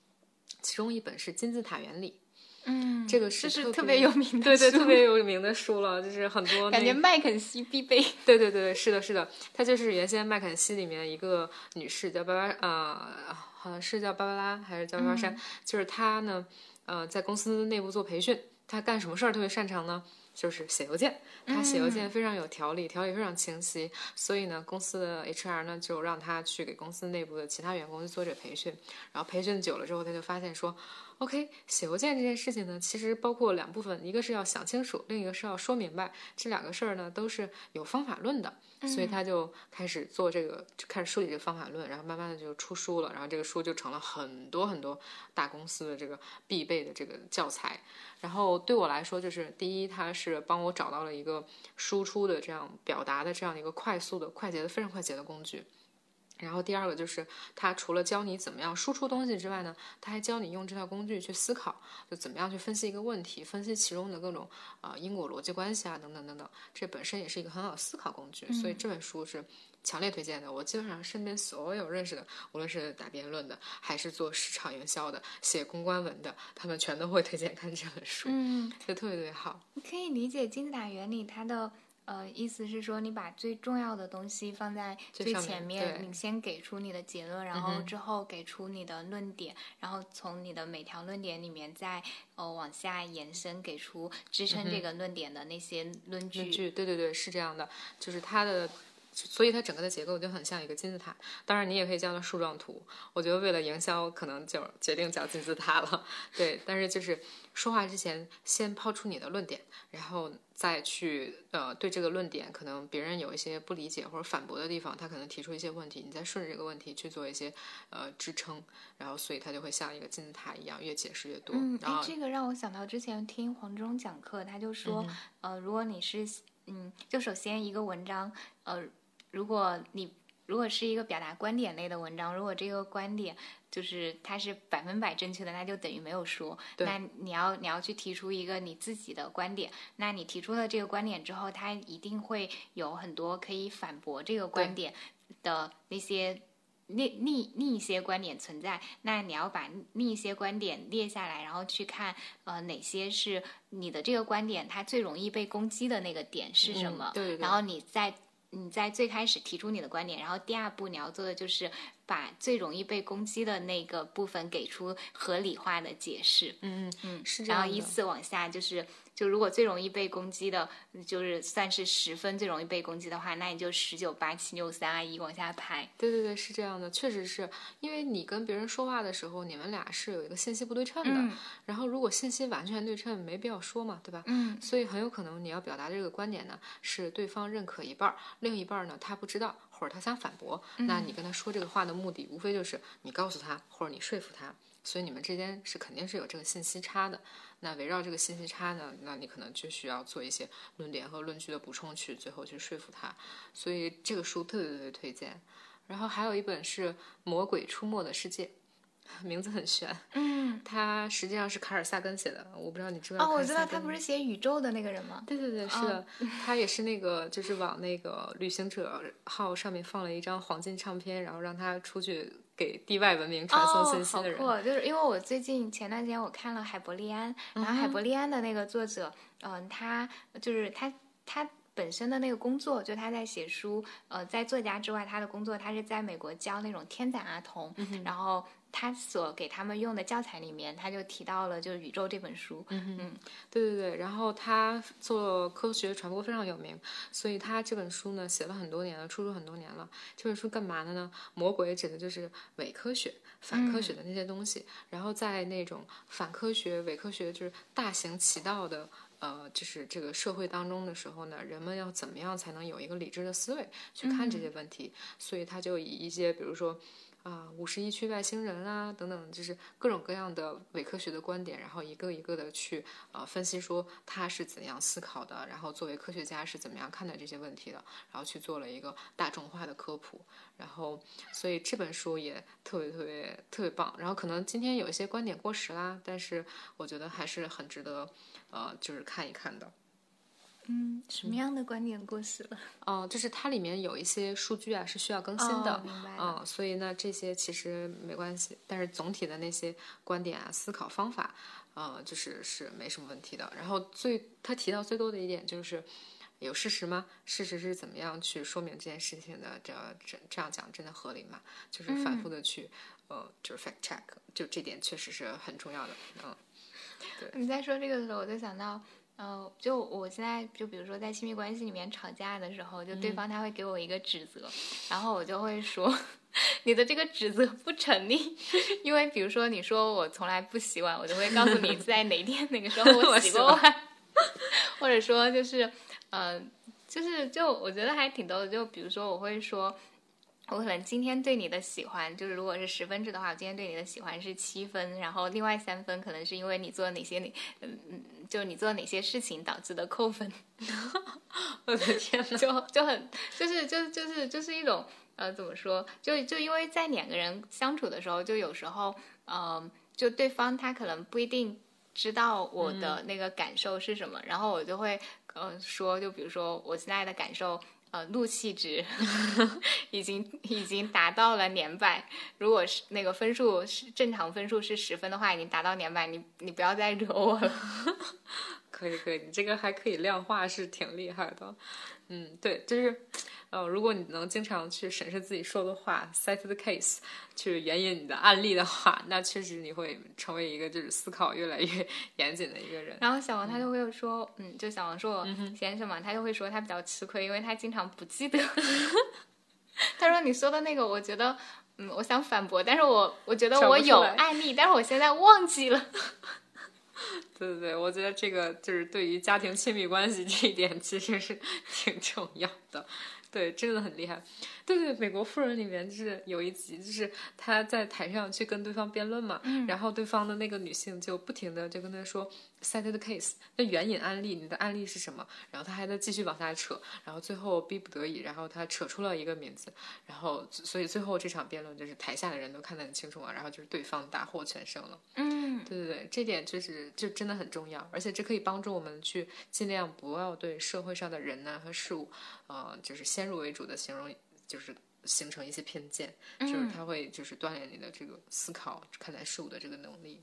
其中一本是《金字塔原理》。嗯，这个是是特别有名的，对对，特别有名的书了，就是很多 感觉麦肯锡必备。对对对，是的，是的，她就是原先麦肯锡里面一个女士，叫芭芭，呃，好像是叫芭芭拉还是叫芭芭珊，就是她呢，呃，在公司内部做培训，她干什么事儿特别擅长呢？就是写邮件，她写邮件非常有条理，条理非常清晰，所以呢，公司的 HR 呢就让她去给公司内部的其他员工做这培训，然后培训久了之后，她就发现说。OK，写邮件这件事情呢，其实包括两部分，一个是要想清楚，另一个是要说明白。这两个事儿呢，都是有方法论的，所以他就开始做这个，就开始梳理这个方法论，然后慢慢的就出书了，然后这个书就成了很多很多大公司的这个必备的这个教材。然后对我来说，就是第一，它是帮我找到了一个输出的这样表达的这样的一个快速的、快捷的、非常快捷的工具。然后第二个就是，它除了教你怎么样输出东西之外呢，它还教你用这套工具去思考，就怎么样去分析一个问题，分析其中的各种啊因果逻辑关系啊等等等等。这本身也是一个很好的思考工具，所以这本书是强烈推荐的。我基本上身边所有认识的，无论是打辩论的，还是做市场营销的，写公关文的，他们全都会推荐看这本书，嗯，就特别特别好。你可以理解金字塔原理，它的。呃，意思是说，你把最重要的东西放在最前面，你先给出你的结论，然后之后给出你的论点，然后从你的每条论点里面再呃往下延伸，给出支撑这个论点的那些论据。论据，对对对，是这样的，就是它的。所以它整个的结构就很像一个金字塔，当然你也可以叫它树状图。我觉得为了营销，可能就决定叫金字塔了。对，但是就是说话之前先抛出你的论点，然后再去呃对这个论点，可能别人有一些不理解或者反驳的地方，他可能提出一些问题，你再顺着这个问题去做一些呃支撑，然后所以它就会像一个金字塔一样，越解释越多。嗯，哎，这个让我想到之前听黄忠讲课，他就说，呃，如果你是嗯，就首先一个文章，呃。如果你如果是一个表达观点类的文章，如果这个观点就是它是百分百正确的，那就等于没有说。那你要你要去提出一个你自己的观点，那你提出了这个观点之后，它一定会有很多可以反驳这个观点的那些另另另一些观点存在。那你要把另一些观点列下来，然后去看呃哪些是你的这个观点它最容易被攻击的那个点是什么。对。然后你再。你在最开始提出你的观点，然后第二步你要做的就是把最容易被攻击的那个部分给出合理化的解释。嗯嗯嗯，是这样。然后依次往下就是。就如果最容易被攻击的，就是算是十分最容易被攻击的话，那你就十九八七六三二一往下排。对对对，是这样的，确实是因为你跟别人说话的时候，你们俩是有一个信息不对称的。然后如果信息完全对称，没必要说嘛，对吧？嗯。所以很有可能你要表达这个观点呢，是对方认可一半儿，另一半儿呢他不知道，或者他想反驳。那你跟他说这个话的目的，无非就是你告诉他，或者你说服他。所以你们之间是肯定是有这个信息差的。那围绕这个信息差呢，那你可能就需要做一些论点和论据的补充，去最后去说服他。所以这个书特别特别推荐。然后还有一本是《魔鬼出没的世界》，名字很玄。嗯，它实际上是卡尔萨根写的，我不知道你知道。哦，我知道他不是写宇宙的那个人吗？对对对，是的，他也是那个，就是往那个旅行者号上面放了一张黄金唱片，然后让他出去。给地外文明传送信息的人，哦！就是因为我最近前段时间我看了《海伯利安》，然后《海伯利安》的那个作者，嗯，他就是他他本身的那个工作，就他在写书，呃，在作家之外，他的工作他是在美国教那种天才儿童，然后他所给他们用的教材里面，他就提到了就是《宇宙》这本书。嗯嗯，对对对。然后他做科学传播非常有名，所以他这本书呢写了很多年了，出书很多年了。这本书干嘛的呢？魔鬼指的就是伪科学、反科学的那些东西。然后在那种反科学、伪科学就是大行其道的。呃，就是这个社会当中的时候呢，人们要怎么样才能有一个理智的思维去看这些问题？所以他就以一些，比如说啊，五十一区外星人啊等等，就是各种各样的伪科学的观点，然后一个一个的去呃分析说他是怎样思考的，然后作为科学家是怎么样看待这些问题的，然后去做了一个大众化的科普。然后，所以这本书也特别特别特别棒。然后可能今天有一些观点过时啦，但是我觉得还是很值得。呃，就是看一看的，嗯，什么样的观点过时了？哦，就是它里面有一些数据啊是需要更新的，嗯，所以呢这些其实没关系，但是总体的那些观点啊、思考方法，呃，就是是没什么问题的。然后最他提到最多的一点就是有事实吗？事实是怎么样去说明这件事情的？这这这样讲真的合理吗？就是反复的去呃，就是 fact check，就这点确实是很重要的，嗯。对你在说这个的时候，我就想到，呃，就我现在就比如说在亲密关系里面吵架的时候，就对方他会给我一个指责，然后我就会说，你的这个指责不成立，因为比如说你说我从来不洗碗，我就会告诉你在哪天哪个时候 我洗过碗，或者说就是，呃，就是就我觉得还挺逗的，就比如说我会说。我可能今天对你的喜欢，就是如果是十分制的话，我今天对你的喜欢是七分，然后另外三分可能是因为你做了哪些你，嗯嗯，就是你做哪些事情导致的扣分。我的天呐，就就很就是就就是就是一种呃怎么说，就就因为在两个人相处的时候，就有时候嗯，就对方他可能不一定知道我的那个感受是什么，然后我就会呃说，就比如说我现在的感受。呃，怒气值 已经已经达到了两百。如果是那个分数是正常分数是十分的话，已经达到两百，你你不要再惹我了。可以可以，你这个还可以量化，是挺厉害的。嗯，对，就是。呃，如果你能经常去审视自己说的话，set the case，去援引你的案例的话，那确实你会成为一个就是思考越来越 严谨的一个人。然后小王他就会说，嗯，就小王说我先生嘛，他就会说他比较吃亏，因为他经常不记得。他说你说的那个，我觉得，嗯，我想反驳，但是我我觉得我有案例，但是我现在忘记了。对对对，我觉得这个就是对于家庭亲密关系这一点其实是 挺重要的。对，真的很厉害。对对，美国富人里面就是有一集，就是他在台上去跟对方辩论嘛，然后对方的那个女性就不停的就跟他说。set the case，那援引案例，你的案例是什么？然后他还在继续往下扯，然后最后逼不得已，然后他扯出了一个名字，然后所以最后这场辩论就是台下的人都看得很清楚嘛，然后就是对方大获全胜了。嗯，对对对，这点就是就真的很重要，而且这可以帮助我们去尽量不要对社会上的人呢和事物，呃，就是先入为主的形容，就是形成一些偏见，就是他会就是锻炼你的这个思考看待事物的这个能力。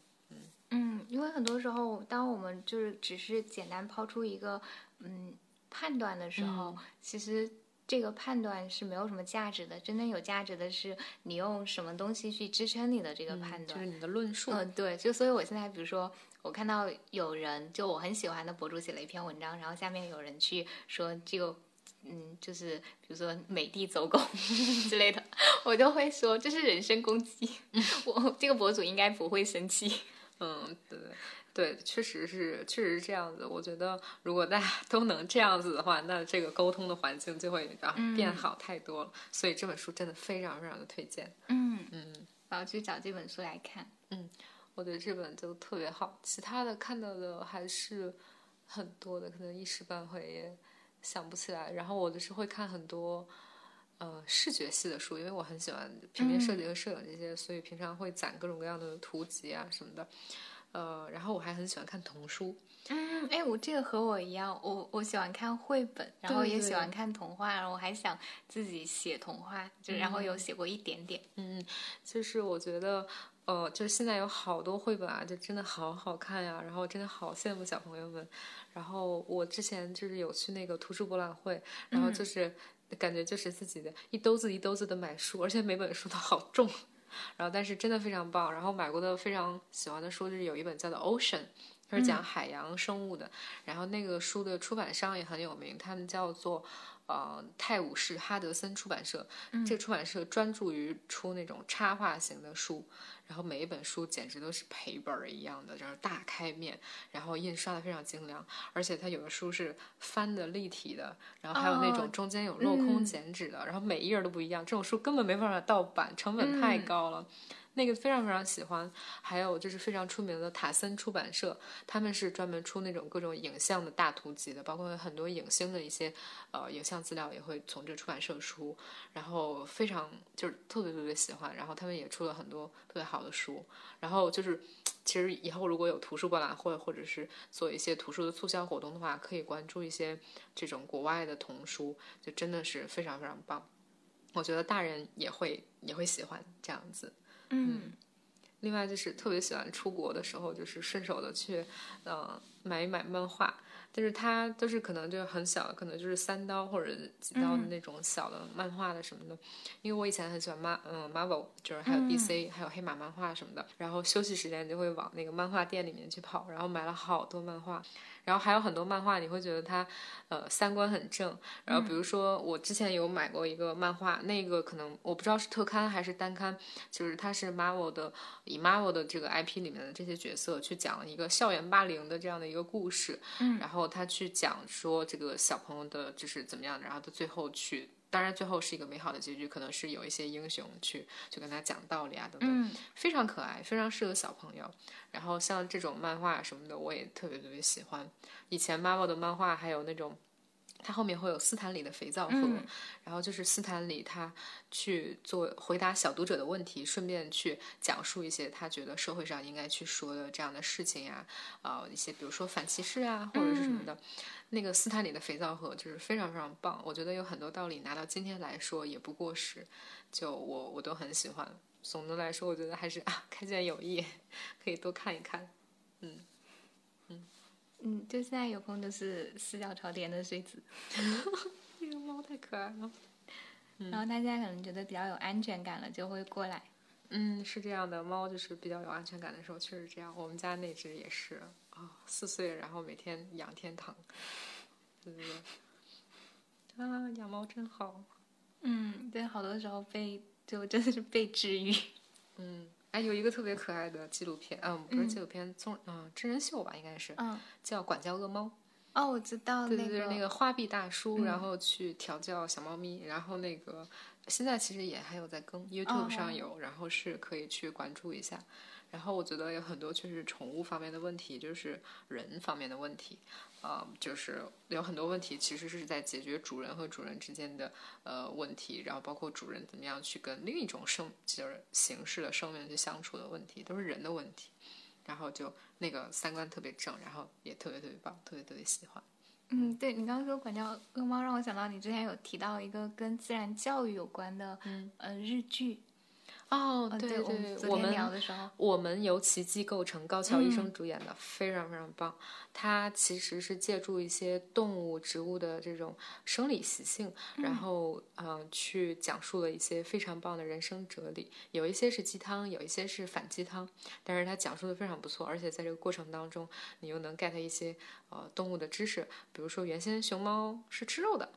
嗯，因为很多时候，当我们就是只是简单抛出一个嗯判断的时候，其实这个判断是没有什么价值的。真正有价值的是你用什么东西去支撑你的这个判断，就是你的论述。嗯，对，就所以我现在比如说，我看到有人就我很喜欢的博主写了一篇文章，然后下面有人去说这个嗯，就是比如说美的走狗 之类的，我就会说这是人身攻击。我这个博主应该不会生气。嗯，对对，确实是，确实是这样子。我觉得，如果大家都能这样子的话，那这个沟通的环境就会啊变好太多了。所以这本书真的非常非常的推荐。嗯嗯，我要去找这本书来看。嗯，我觉得这本就特别好。其他的看到的还是很多的，可能一时半会也想不起来。然后我就是会看很多。呃，视觉系的书，因为我很喜欢平面设计和摄影这些，所以平常会攒各种各样的图集啊什么的。呃，然后我还很喜欢看童书。嗯，哎，我这个和我一样，我我喜欢看绘本，然后也喜欢看童话，然后我还想自己写童话，就然后有写过一点点。嗯，就是我觉得，呃，就是现在有好多绘本啊，就真的好好看呀，然后真的好羡慕小朋友们。然后我之前就是有去那个图书博览会，然后就是。感觉就是自己的一兜子一兜子的买书，而且每本书都好重，然后但是真的非常棒。然后买过的非常喜欢的书就是有一本叫做《Ocean》，它是讲海洋生物的。然后那个书的出版商也很有名，他们叫做呃泰晤士哈德森出版社。这个出版社专注于出那种插画型的书。然后每一本书简直都是赔本儿一样的，就是大开面，然后印刷的非常精良，而且它有的书是翻的立体的，然后还有那种中间有镂空剪纸的，然后每一页都不一样。这种书根本没办法盗版，成本太高了。那个非常非常喜欢。还有就是非常出名的塔森出版社，他们是专门出那种各种影像的大图集的，包括很多影星的一些呃影像资料也会从这出版社出。然后非常就是特别特别喜欢。然后他们也出了很多特别好的书。然后就是，其实以后如果有图书博览会或者是做一些图书的促销活动的话，可以关注一些这种国外的童书，就真的是非常非常棒。我觉得大人也会也会喜欢这样子。嗯，另外就是特别喜欢出国的时候，就是顺手的去，呃，买一买漫画。但是它都是可能就是很小，可能就是三刀或者几刀的那种小的漫画的什么的。因为我以前很喜欢马嗯 Marvel，就是还有 DC，还有黑马漫画什么的。然后休息时间就会往那个漫画店里面去跑，然后买了好多漫画。然后还有很多漫画，你会觉得它，呃，三观很正。然后比如说，我之前有买过一个漫画，那个可能我不知道是特刊还是单刊，就是它是 Marvel 的，以 Marvel 的这个 IP 里面的这些角色去讲一个校园霸凌的这样的一个故事。嗯。然后他去讲说这个小朋友的就是怎么样的，然后他最后去。当然，最后是一个美好的结局，可能是有一些英雄去去跟他讲道理啊，等等，非常可爱，非常适合小朋友。然后像这种漫画什么的，我也特别特别喜欢。以前 Marvel 的漫画还有那种。它后面会有斯坦李的肥皂盒，然后就是斯坦李他去做回答小读者的问题，顺便去讲述一些他觉得社会上应该去说的这样的事情呀，啊一些比如说反歧视啊或者是什么的。那个斯坦李的肥皂盒就是非常非常棒，我觉得有很多道理拿到今天来说也不过时，就我我都很喜欢。总的来说，我觉得还是啊开卷有益，可以多看一看，嗯。嗯，就现在有空就是四脚朝天的睡姿，这个猫太可爱了。然后它现在可能觉得比较有安全感了，就会过来。嗯，是这样的，猫就是比较有安全感的时候，确实这样。我们家那只也是啊，四岁，然后每天仰天躺，对对对。啊，养猫真好。嗯，对，好多时候被就真的是被治愈。嗯。哎，有一个特别可爱的纪录片，嗯，不是纪录片，综嗯真人秀吧，应该是，嗯，叫《管教恶猫》。哦，我知道，对对对，那个花臂大叔，然后去调教小猫咪，然后那个现在其实也还有在更，YouTube 上有，然后是可以去关注一下。然后我觉得有很多确实宠物方面的问题，就是人方面的问题。啊，就是有很多问题，其实是在解决主人和主人之间的呃问题，然后包括主人怎么样去跟另一种生就是形式的生命去相处的问题，都是人的问题。然后就那个三观特别正，然后也特别特别棒，特别特别喜欢。嗯，对你刚刚说管教恶猫，让我想到你之前有提到一个跟自然教育有关的，嗯呃日剧。哦，对对，我们聊的时候我们由奇迹构成，高桥医生主演的，非常非常棒。他其实是借助一些动物、植物的这种生理习性，然后嗯，去讲述了一些非常棒的人生哲理。有一些是鸡汤，有一些是反鸡汤，但是他讲述的非常不错。而且在这个过程当中，你又能 get 一些呃动物的知识，比如说原先熊猫是吃肉的。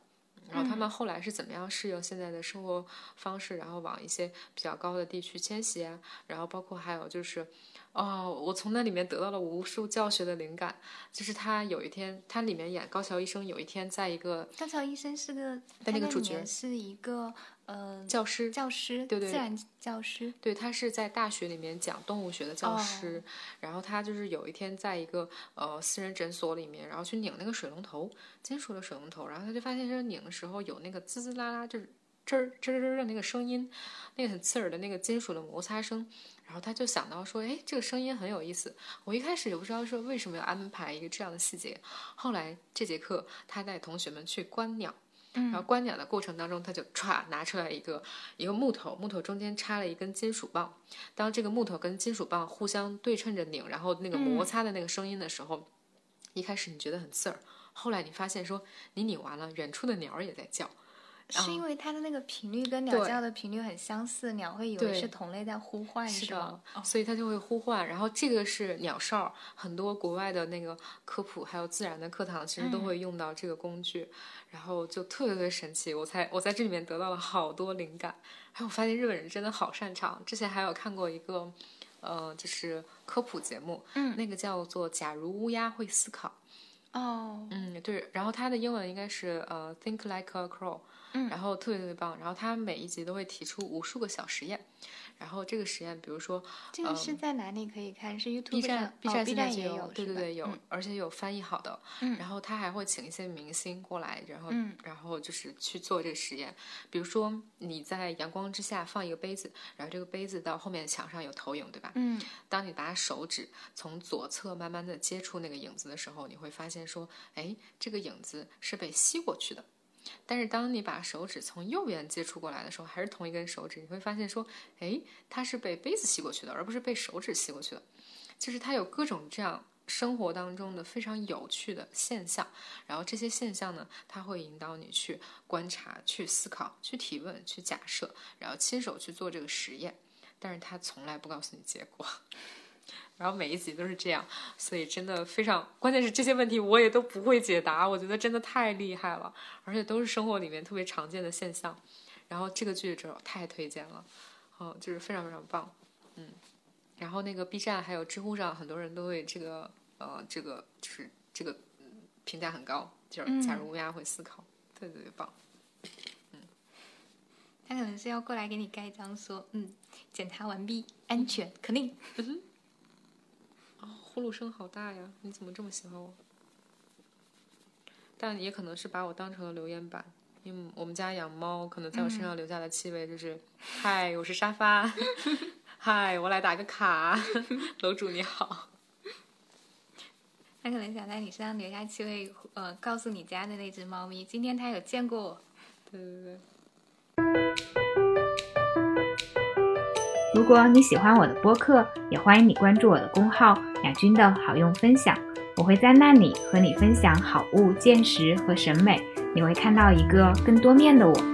然后他们后来是怎么样适应现在的生活方式，然后往一些比较高的地区迁徙啊？然后包括还有就是，哦，我从那里面得到了无数教学的灵感。就是他有一天，他里面演高桥医生，有一天在一个高桥医生是个那个主角是一个。呃，教师，教师，对对，自然教师，对他是在大学里面讲动物学的教师，然后他就是有一天在一个呃私人诊所里面，然后去拧那个水龙头，金属的水龙头，然后他就发现，这拧的时候有那个滋滋啦啦，就是吱儿吱吱的那个声音，那个很刺耳的那个金属的摩擦声，然后他就想到说，哎，这个声音很有意思，我一开始也不知道说为什么要安排一个这样的细节，后来这节课他带同学们去观鸟。然后观鸟的过程当中，他就歘拿出来一个一个木头，木头中间插了一根金属棒。当这个木头跟金属棒互相对称着拧，然后那个摩擦的那个声音的时候，一开始你觉得很刺耳，后来你发现说你拧完了，远处的鸟儿也在叫。是因为它的那个频率跟鸟叫的频率很相似，鸟会以为是同类在呼唤，是的，所以它就会呼唤。然后这个是鸟哨，很多国外的那个科普还有自然的课堂其实都会用到这个工具，然后就特别特别神奇。我才我在这里面得到了好多灵感，还有我发现日本人真的好擅长。之前还有看过一个呃，就是科普节目，嗯，那个叫做《假如乌鸦会思考》。哦，嗯，对，然后它的英文应该是呃，Think like a crow。嗯，然后特别特别棒，然后他每一集都会提出无数个小实验，然后这个实验，比如说，这个是在哪里可以看？是 YouTube、B 站、B 站现在也有，对对对，有，而且有翻译好的。嗯，然后他还会请一些明星过来，然后，嗯，然后就是去做这个实验。比如说你在阳光之下放一个杯子，然后这个杯子到后面墙上有投影，对吧？嗯，当你把手指从左侧慢慢的接触那个影子的时候，你会发现说，哎，这个影子是被吸过去的。但是当你把手指从右边接触过来的时候，还是同一根手指，你会发现说，哎，它是被杯子吸过去的，而不是被手指吸过去的。就是它有各种这样生活当中的非常有趣的现象，然后这些现象呢，它会引导你去观察、去思考、去提问、去假设，然后亲手去做这个实验。但是它从来不告诉你结果。然后每一集都是这样，所以真的非常关键是这些问题我也都不会解答，我觉得真的太厉害了，而且都是生活里面特别常见的现象。然后这个剧真的太推荐了，嗯，就是非常非常棒，嗯。然后那个 B 站还有知乎上很多人都会这个呃这个就是这个评价很高，就是假如乌鸦会思考，特别特别棒，嗯。他可能是要过来给你盖章说，嗯，检查完毕，安全，肯定。呼噜声好大呀！你怎么这么喜欢我？但也可能是把我当成了留言板，因为我们家养猫，可能在我身上留下的气味就是“嗨，我是沙发”，“嗨，我来打个卡”，楼主你好。他可能想在你身上留下气味，呃，告诉你家的那只猫咪，今天它有见过我。对对对。如果你喜欢我的播客，也欢迎你关注我的公号“雅君的好用分享”，我会在那里和你分享好物、见识和审美，你会看到一个更多面的我。